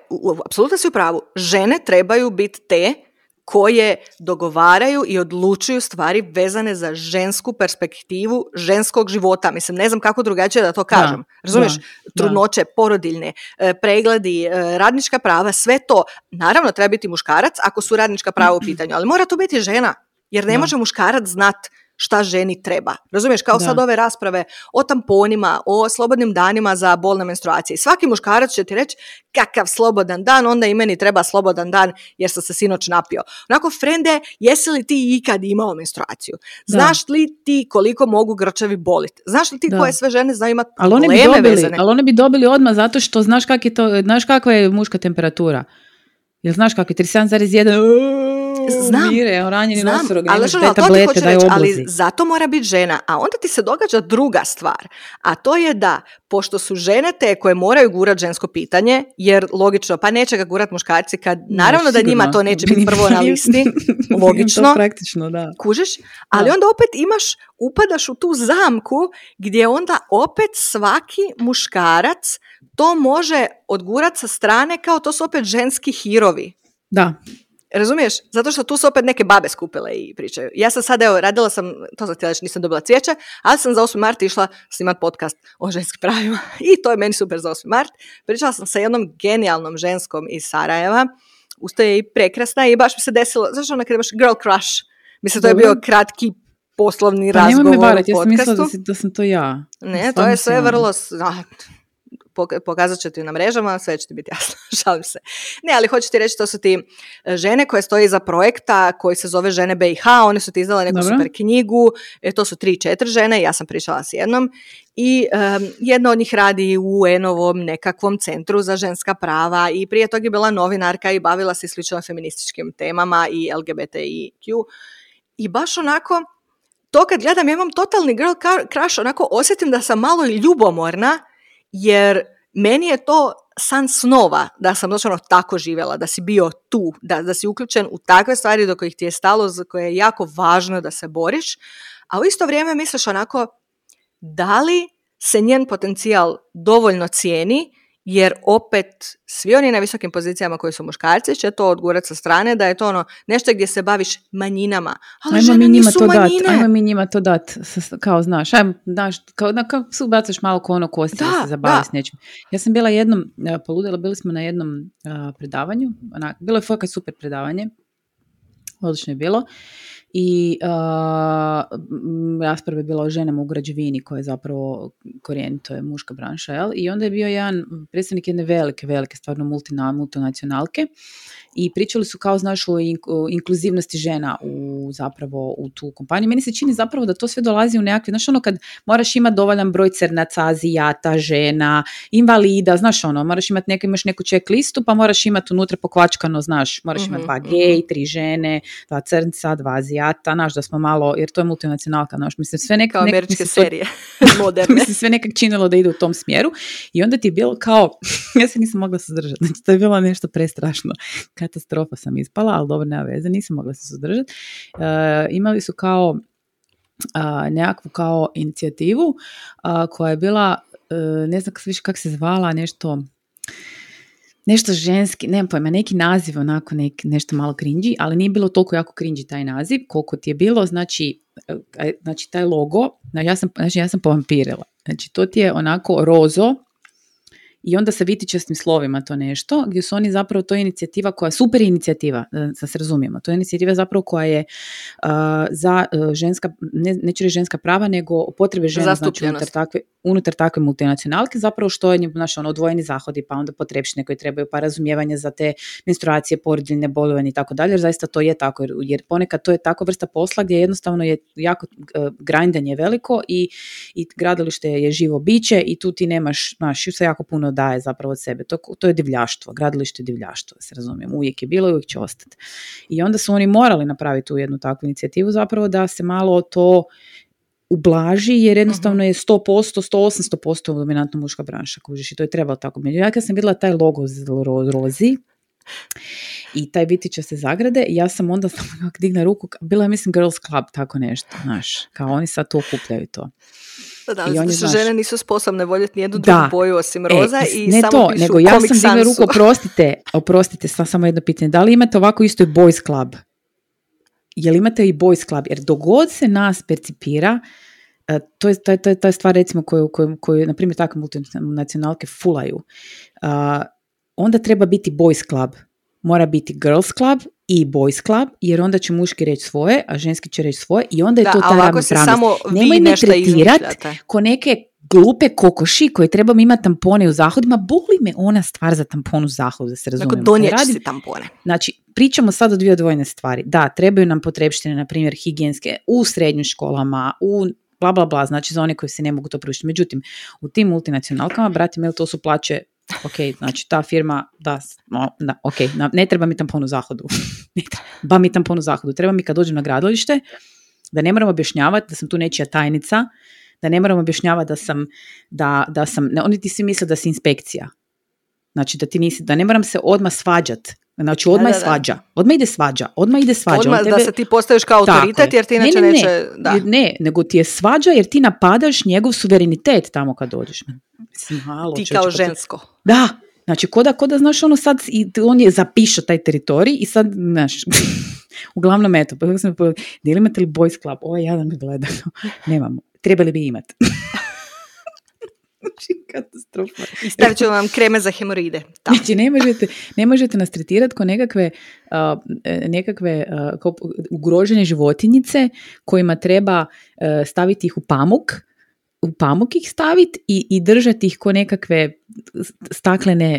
apsolutno si u pravu, žene trebaju biti te koje dogovaraju i odlučuju stvari vezane za žensku perspektivu ženskog života. Mislim, ne znam kako drugačije da to kažem. Razumiješ? da, Trudnoće, porodiljne, e, pregledi, e, radnička prava, sve to. Naravno, treba biti muškarac ako su radnička prava u [CLEARS THROAT] pitanju, ali mora to biti žena. Jer ne Da. može muškarac znat šta ženi treba. Razumiješ, kao Da. sad ove rasprave o tamponima, o slobodnim danima za bolne menstruacije. Svaki muškarac će ti reći kakav slobodan dan, onda i meni treba slobodan dan jer sam se sinoć napio. Onako, frende, jesi li ti ikad imao menstruaciju? Da. Znaš li ti koliko mogu grčevi boliti? Znaš li ti Da. koje sve žene znaju imati ali one bi probleme dobili, vezane? ali one bi dobili odmah zato što znaš kak je to, znaš kakva je muška temperatura. Jel znaš kako je 37,1 Znam, mire, ranjeni Znam, nosorog, ali, to ti tablete, daj reći, ali zato mora biti žena. A onda ti se događa druga stvar. A to je da, pošto su žene te koje moraju gurat žensko pitanje, jer logično, pa neće ga gurat muškarci kad, naravno da njima to neće biti prvo na listi, to logično, praktično, da. kužiš, ali Da. onda opet imaš, upadaš u tu zamku gdje onda opet svaki muškarac to može odgurat sa strane kao to su opet ženski hirovi. Da, Razumiješ? Zato što tu su opet neke babe skupile i pričaju. Ja sam sad, evo, radila sam, to sam htjela reći, nisam dobila cvijeće, ali sam za 8. mart išla snimat podcast o ženskim pravima [LAUGHS] i to je meni super za 8. mart. Pričala sam sa jednom genijalnom ženskom iz Sarajeva, usto je i prekrasna i baš mi se desilo, znaš ono kad imaš girl crush, mislim to je bio kratki poslovni pa razgovor me varati, u ja sam mislila da, si, da sam to ja. Ne, to je sve ono. vrlo... a, pok- pokazat ću ti na mrežama, sve će ti biti jasno, [LAUGHS] šalim se. Ne, ali hoću ti reći, to su ti e, žene koje stoji za projekta koji se zove Žene BiH, one su ti izdale neku Dobro. super knjigu, e, to su tri, četiri žene, ja sam pričala s jednom i em, jedna od njih radi u UN-ovom nekakvom centru za ženska prava i prije toga je bila novinarka i bavila se slično feminističkim temama i LGBTIQ i baš onako to kad gledam, ja imam totalni girl crush, onako osjetim da sam malo ljubomorna, jer meni je to san snova da sam doslovno tako živjela, da si bio tu, da, da si uključen u takve stvari do kojih ti je stalo, za koje je jako važno da se boriš, a u isto vrijeme misliš onako, da li se njen potencijal dovoljno cijeni, jer opet svi oni na visokim pozicijama koji su muškarci će to odgurati sa strane, da je to ono nešto gdje se baviš manjinama. Ali Ajmo žene mi njima nisu to dat, manjine. ajmo mi njima to dat, kao znaš, ajmo, znaš, kao, da, kao se ubacaš malo ko ono kosti da, Da, se zabavi da. s nečim. Ja sam bila jednom, e, poludela, bili smo na jednom e, predavanju, onak, bilo je fakat super predavanje, odlično je bilo, i m, rasprava je bila o ženama u građevini koja je zapravo korijen, to je muška branša, jel? I onda je bio jedan predstavnik jedne velike, velike, stvarno multina, multinacionalke i pričali su kao, znaš, o, ink- o inkluzivnosti žena u zapravo u tu kompaniju. Meni se čini zapravo da to sve dolazi u nekakve, znaš ono kad moraš imati dovoljan broj crnaca, azijata, žena, invalida, znaš ono, moraš imati neku, imaš neku check listu, pa moraš imati unutra pokvačkano, znaš, moraš imati Mhm, dva mhm. gej, tri žene, dva crnca, dva azijata, znaš, da smo malo, jer to je multinacionalka, znaš, mislim, sve nek, Kao nek- američke mislim, serije, [LAUGHS] moderne. mi se sve nekak činilo da ide u tom smjeru i onda ti je bilo kao, [LAUGHS] ja se nisam mogla suzdržati, znači to je bilo nešto prestrašno, katastrofa sam ispala, ali dobro, nema veze, nisam mogla se suzdržati. E, imali su kao a, nekakvu kao inicijativu koja je bila, e, ne znam više kako se zvala, nešto nešto ženski, nemam pojma, neki naziv onako nek, nešto malo cringy, ali nije bilo toliko jako cringy taj naziv, koliko ti je bilo, znači, e, znači taj logo, znači ja sam, znači ja sam povampirila, znači to ti je onako rozo i onda sa vitičastim slovima to nešto, gdje su oni zapravo, to je inicijativa koja, super inicijativa, da se razumijemo, to je inicijativa zapravo koja je za uh, ženska, ne, neću reći ženska prava, nego potrebe žena, znači unutar takve, unutar takve multinacionalke, zapravo što je, znaš, ono, odvojeni zahodi, pa onda potrebšine koje trebaju, pa razumijevanje za te menstruacije, porodiljne bolovanje i tako dalje, jer zaista to je tako, jer, jer ponekad to je tako vrsta posla gdje jednostavno je jako uh, grindanje veliko i, i gradilište je živo biće i tu ti nemaš, znaš, se jako puno daje zapravo od sebe. To, to je divljaštvo, gradilište divljaštvo, se razumijem. Uvijek je bilo i uvijek će ostati. I onda su oni morali napraviti tu jednu takvu inicijativu zapravo da se malo to ublaži jer jednostavno je 100%, 100, 800% dominantno muška branša, kužiš, i to je trebalo tako. Ja kad sam vidjela taj logo rozi, i taj će se zagrade i ja sam onda [LAUGHS] samo digla ruku, bila je mislim Girls Club, tako nešto, znaš, kao oni sad to okupljaju to. Da, da, I oni, znaš, žene nisu sposobne voljeti nijednu drugu boju osim e, roza i ne samo to, nego ja sam digla ruku, oprostite, oprostite, samo jedno pitanje, da li imate ovako isto i Boys Club? Jel imate i Boys Club? Jer dogod se nas percipira, e, to je, to, to, to je stvar recimo koju, koju, koju na primjer takve multinacionalke fulaju, uh, onda treba biti boys club. Mora biti girls club i boys club, jer onda će muški reći svoje, a ženski će reći svoje i onda je to ta ravnopravnost. samo Nemoj me tretirati ko neke glupe kokoši koje trebamo imati tampone u zahodima, boli me ona stvar za tampon u zahodu, da se razumijemo. Dakle, radi... si tampone. Znači, pričamo sad o dvije odvojene stvari. Da, trebaju nam potrebštine, na primjer, higijenske u srednjim školama, u bla bla bla, znači za one koji se ne mogu to priuštiti. Međutim, u tim multinacionalkama, brati mil, to su plaće ok, znači ta firma, da, no, da ok, ne treba mi tampon u zahodu, [LAUGHS] ba mi tampon u zahodu, treba mi kad dođem na gradilište, da ne moram objašnjavati da sam tu nečija tajnica, da ne moram objašnjavati da sam, da, da sam, ne, oni ti svi misle da si inspekcija. Znači da ti nisi, da ne moram se odmah svađat. Znači odmah je svađa. Odmah ide svađa. Odmah ide svađa. Odmah da se ti postaješ kao autoritet jer ti inače ne, ne, neće... Da. Ne, nego ti je svađa jer ti napadaš njegov suverenitet tamo kad dođeš. Mislim, halo, ti kao žensko. Da, znači koda, koda znaš ono sad, i on je zapišao taj teritorij i sad, znaš, [LAUGHS] uglavnom eto, pa sam imate li boys club? Ovo ovaj jadan gleda. [LAUGHS] Nemamo. Trebali bi imati. [LAUGHS] znači, katastrofa. I stavit ću vam kreme za hemoroide. Znači, ne možete, ne možete nas tretirati kao nekakve, uh, nekakve uh, kao ugrožene životinjice kojima treba uh, staviti ih u pamuk, u pamuk ih staviti i, i držati ih ko nekakve staklene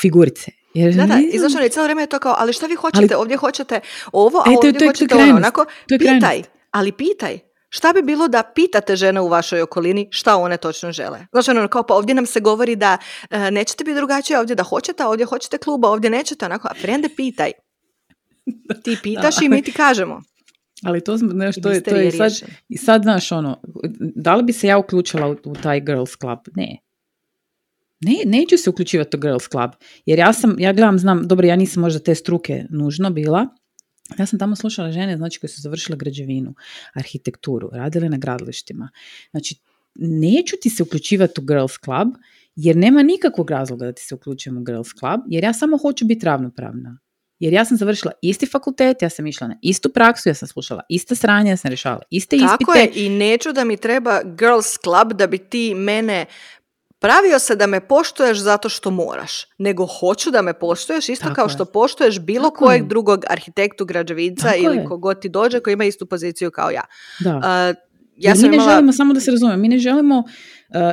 figurice. Jer da, da, i znaš, cijelo vrijeme je to kao, ali šta vi hoćete, ovdje hoćete ovo, a e, ovdje to, hoćete ono, onako, pitaj, ali pitaj, Šta bi bilo da pitate žene u vašoj okolini šta one točno žele? Znači, ono, kao pa ovdje nam se govori da e, nećete biti drugačije, ovdje da hoćete, ovdje hoćete kluba, ovdje nećete, onako, a frende pitaj. [LAUGHS] Ti pitaš i mi ti kažemo. Ali to, znaš, to, je, to je sad, i sad, znaš, ono, da li bi se ja uključila u, u taj girls club? Ne. Ne, neću se uključivati u girls club, jer ja sam, ja gledam, znam, dobro, ja nisam možda te struke nužno bila, ja sam tamo slušala žene znači, koje su završile građevinu, arhitekturu, radile na gradilištima. Znači, neću ti se uključivati u Girls Club, jer nema nikakvog razloga da ti se uključujem u Girls Club, jer ja samo hoću biti ravnopravna. Jer ja sam završila isti fakultet, ja sam išla na istu praksu, ja sam slušala iste sranje, ja sam rješavala iste ispite. Tako je, i neću da mi treba Girls Club da bi ti mene pravio se da me poštuješ zato što moraš, nego hoću da me poštuješ isto kao što poštuješ bilo kojeg drugog arhitektu, građevinca ili kogod ti dođe koji ima istu poziciju kao ja. Da. Uh, ja mi ne želimo, samo da se razumijemo, mi ne želimo, uh,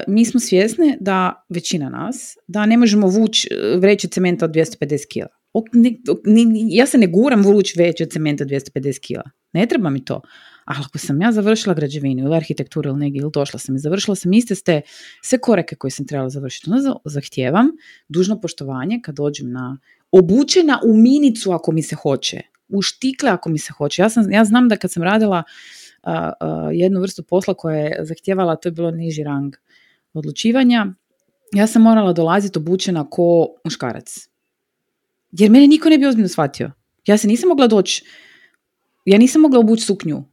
mi smo svjesni da većina nas, da ne možemo vući uh, vreće cementa od 250 kila. Ja se ne guram vreće cementa od 250 kila. Ne treba mi to. Ali ako sam ja završila građevinu ili arhitekturu ili negdje ili došla sam i završila sam iste ste sve korake koje sam trebala završiti, onda zahtijevam dužno poštovanje kad dođem na obučena u minicu ako mi se hoće, u štikle ako mi se hoće. Ja, sam, ja znam da kad sam radila jednu vrstu posla koja je zahtijevala, to je bilo niži rang odlučivanja, ja sam morala dolaziti obučena ko muškarac. Jer mene niko ne bi ozbiljno shvatio. Ja se nisam mogla doći, ja nisam mogla obući suknju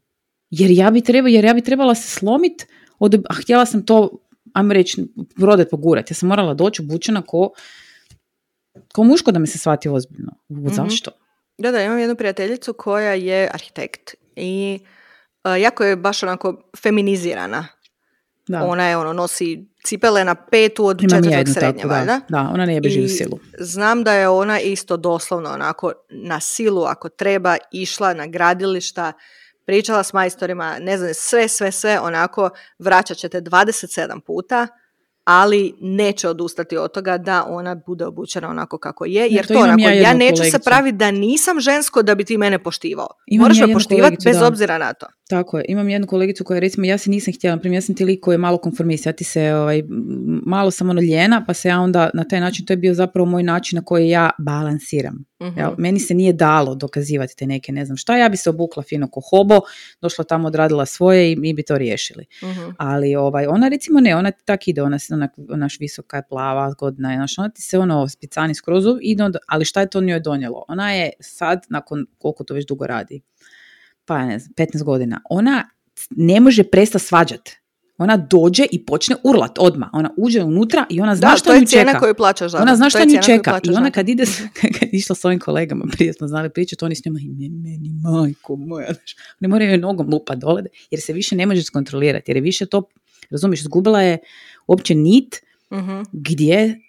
jer ja bi, treba, jer ja bi trebala se slomit, od, a htjela sam to, ajmo reći, prodat, pogurati. Ja sam morala doći obučena ko, ko muško da me se shvati ozbiljno. mm Zašto? Da, da, imam jednu prijateljicu koja je arhitekt i jako je baš onako feminizirana. Da. Ona je ono, nosi cipele na petu od Imam četvrtog jednu srednje, takvu, da. valjda. Da, ona ne beži u I silu. Znam da je ona isto doslovno onako na silu ako treba išla na gradilišta, pričala s majstorima, ne znam, sve, sve, sve onako vraćat ćete 27 puta, ali neće odustati od toga da ona bude obučena onako kako je, jer to to, onako, ja ja, neću se kolegicu. praviti da nisam žensko da bi ti mene poštivao. Imam Moraš ja me poštivati bez da. obzira na to. Tako je. Imam jednu kolegicu koja recimo, ja se nisam htjela, primjer, ja sam ti lik koji je malo konformist, ja ti se, ovaj, malo sam ono ljena, pa se ja onda na taj način, to je bio zapravo moj način na koji ja balansiram. Mhm. Jel? Meni se nije dalo dokazivati te neke, ne znam šta, ja bi se obukla fino ko hobo, došla tamo, odradila svoje i mi bi to riješili. Mhm. Ali ovaj, ona recimo ne, ona tak ide, ona se onak, onaš visoka je, plava, zgodna je, ona ti se ono spicani skroz ide, onda- ali šta je to njoj donijelo? Ona je sad, nakon koliko to već dugo radi, pa ne znam, 15 godina, ona ne može prestati svađat. Ona dođe i počne urlat odmah. Ona uđe unutra i ona zna Da, šta to je nju čeka. koju plaćaš za Ona zna To šta je nju čeka. I ona kad ide, [LAUGHS] kad išla s ovim kolegama, prije smo znali pričati, oni s njima, i meni, majko moja, ne moraju joj nogom lupat dole, jer se više ne može skontrolirati, jer je više to, razumiješ, izgubila je uopće nit Mhm. gdje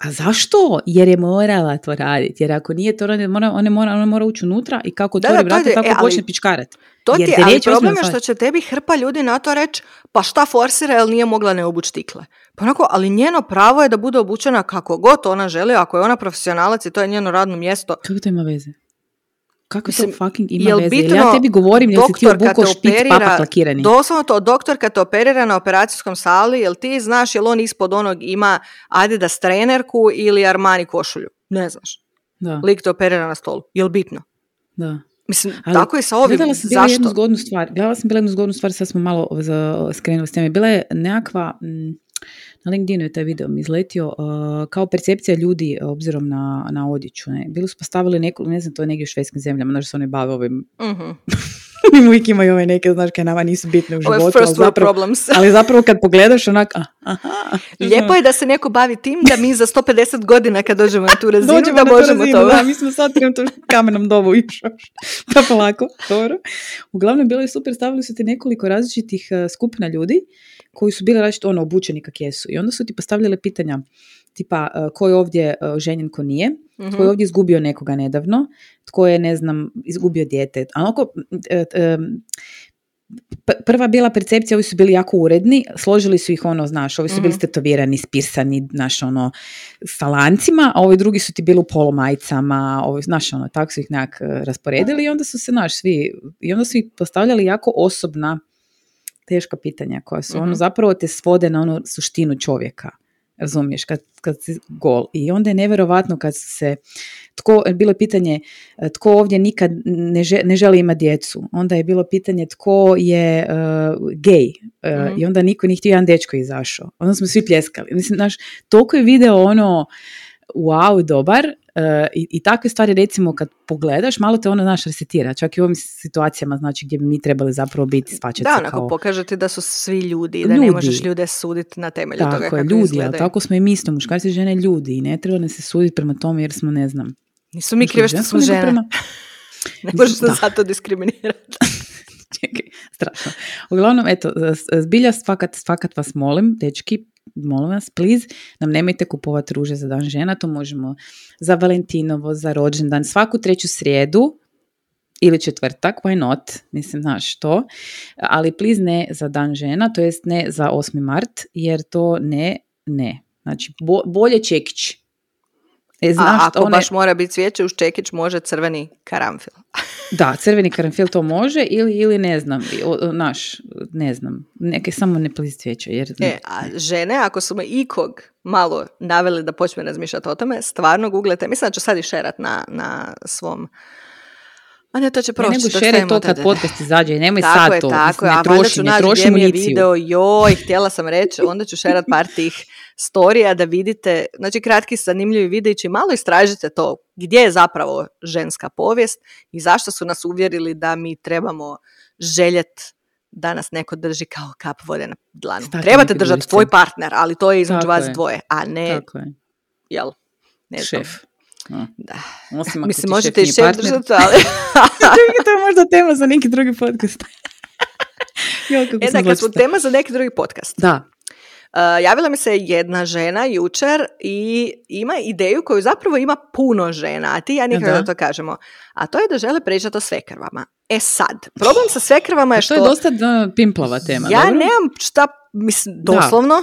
a zašto? Jer je morala to raditi. Jer ako nije to raditi, mora, ona, mora, ona mora ući unutra i kako otvori to vrata, tako e, ali počne pičkarat. To ti je, ali problem je što će tebi hrpa ljudi na to reći, pa šta forsira jer nije mogla ne obući tikle. Pa onako, ali njeno pravo je da bude obučena kako god ona želi, ako je ona profesionalac i to je njeno radno mjesto. Kako to ima veze? Kako Mislim, to fucking ima jel veze? Jer ja bitno tebi govorim, jel si ti obukao špic papak lakirani? Doslovno to, doktor kad te operira na operacijskom sali, jel ti znaš jel on ispod onog ima Adidas trenerku ili Armani košulju? Ne znaš. Da, Lik te operira na stolu. Jel bitno? da. Mislim, Ali tako i sa ovim. Gledala sam bila jednu Zašto? zgodnu stvar. Gledala sam bila jednu zgodnu stvar, sad smo malo za, skrenuli s teme. Bila je nekakva, mm, na LinkedInu je taj video mi izletio, uh, kao percepcija ljudi uh, obzirom na, na odjeću. Ne? Bili su postavili neku, ne znam, to je negdje u švedskim zemljama, znaš se oni bave ovim, Mhm. [LAUGHS] im uvijek imaju ove neke, znaš, kaj nama nisu bitne u životu. ali first zapravo, problems. [LAUGHS] ali zapravo kad pogledaš onak, aha. Lijepo je da se neko bavi tim da mi za 150 godina kad dođemo na tu [LAUGHS] razinu Dođemo da na možemo razinu, to. Da, mi smo sad trenutno kamenom dobu još. Pa polako, dobro. Uglavnom, bilo je super, stavili su ti nekoliko različitih eh, skupina ljudi koji su bili različito ono, obučeni kak jesu. I onda su ti postavljali pitanja tipa eh, ko je ovdje eh, ženjen, ko nije, Mhm. tko je ovdje izgubio nekoga nedavno, tko je, ne znam, izgubio dijete. A em, p- prva bila percepcija, ovi su bili jako uredni, složili su ih ono, znaš, ovi su bili Mhm. stetovirani, spirsani, znaš, ono, sa lancima, a ovi drugi su ti bili u polomajicama, ovi, znaš, ono, tako su ih nekak rasporedili i onda su se, znaš, svi, i onda su ih postavljali jako osobna, teška pitanja koja su, ono, Mhm. zapravo te svode na onu suštinu čovjeka. Razumiješ, kad, kad si gol. I onda je nevjerovatno kad se, tko, bilo je pitanje e, tko ovdje nikad ne, že- ne želi imati djecu. Onda je bilo pitanje tko je uh, gej. E, Mhm. I onda niko nije htio jedan dečko je izašao. Onda smo svi pljeskali. Mislim, znaš, toliko je video ono wow, dobar i, i takve stvari recimo kad pogledaš, malo te ono znaš resetira, čak i u ovim situacijama znači gdje bi mi trebali zapravo biti svačati Da, onako kao pokažete da su svi ljudi, da ne možeš ljude suditi na temelju toga tako je, kako ljudi, ali tako smo i mi isto, muškarci žene ljudi i ne treba nas se suditi prema tome jer smo, ne znam, Nisu mi Mislim, krive što smo žene. prema- [LAUGHS] Ne možeš Da. zato diskriminirati. [LAUGHS] Čekaj, strašno. Uglavnom, eto, zbilja fakat, fakat vas molim, dečki, molim vas, please, nam nemojte kupovati ruže za dan žena, to možemo za Valentinovo, za rođendan, svaku treću srijedu ili četvrtak, why not, mislim, znaš to, ali please ne za dan žena, to jest ne za 8. mart, jer to ne, ne. Znači, bo- bolje čekić. E, A znaš, ako one- baš mora biti cvijeće uz čekić, može crveni karamfil. Da, crveni karanfil to može ili, ili ne znam, i- o- o, naš, ne znam, neke samo ne pliz cvijeća, jer E, a žene, ako su me ikog malo naveli da počne razmišljati o tome, stvarno googlete, mislim da ću sad i šerat na, na svom... A ne, to će ne proći. nego šere stavimo to kad podcast izađe, [LAUGHS] nemoj Tako sad je, to, tako je, ne a valjda ću ne naći gdje mi je video, joj, htjela sam reći, onda ću šerat par tih storija da vidite, znači kratki zanimljivi videići, malo istražite to gdje je zapravo ženska povijest i zašto su nas uvjerili da mi trebamo željet da nas neko drži kao kap vode na dlanu. Staklene Trebate držati tvoj partner, ali to je između Tako vas je. dvoje, a ne, Tako je, jel, ne znam. šef. A, Da. Osim ako Mislim, možete i šef držati, ali... [LAUGHS] To je možda tema za neki drugi podcast. [LAUGHS] e da, kad smo tema za neki drugi podcast. Da. Uh, javila mi se jedna žena jučer i ima ideju koju zapravo ima puno žena, a ti ja nikada da. to kažemo. A to je da žele pričati o svekrvama. E sad, problem sa svekrvama je što... To je dosta pimplava tema. Ja nemam šta, mislim, doslovno.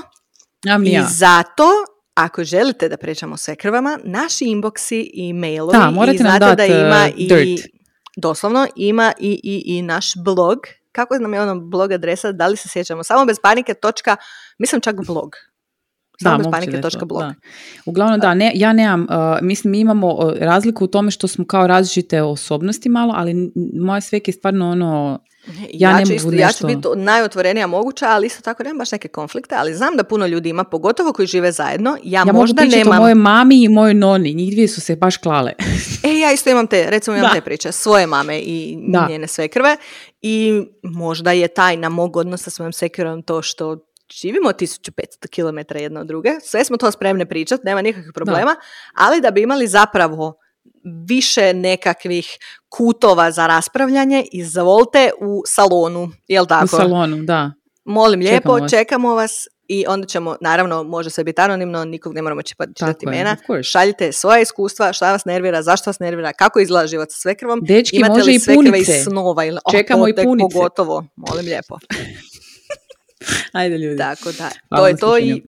Da. I zato ako želite da pričamo o svekrvama, naši inboxi i mailovi da, morate i znate dat, da ima uh, dirt. i doslovno ima i, i, i naš blog. Kako nam je ono blog adresa, da li se sjećamo? Samo bez panike, točka, mislim čak blog. Samo da, bez panike, točka blog. Da. Uglavnom da, ne, ja nemam, uh, mislim mi imamo uh, razliku u tome što smo kao različite osobnosti malo, ali moja svek je stvarno ono, ja, ja, ću isto, nešto... ja ću biti najotvorenija moguća, ali isto tako nemam baš neke konflikte, ali znam da puno ljudi ima, pogotovo koji žive zajedno. Ja, ja možda mogu nemam... o mojoj mami i mojoj noni, njih dvije su se baš klale. e, ja isto imam te, recimo imam Da. te priče, svoje mame i Da. njene svekrve i možda je tajna mog odnosa sa svojom sekrom to što živimo 1500 km jedna od druge, sve smo to spremne pričati, nema nikakvih problema, ali da bi imali zapravo više nekakvih kutova za raspravljanje, izvolite u salonu, jel tako? U salonu, da. Molim lijepo, Čekamo čekamo vas. I onda ćemo, naravno, može sve biti anonimno, nikog ne moramo čitati imena. Šaljite svoje iskustva, šta vas nervira, zašto vas nervira, kako izgleda život sa svekrvom. Dečki, Imate može li i punice. iz snova? Ili, Čekamo o, i punice. Pogotovo, molim lijepo. [LAUGHS] Ajde ljudi. Tako da, to Hvala je to i.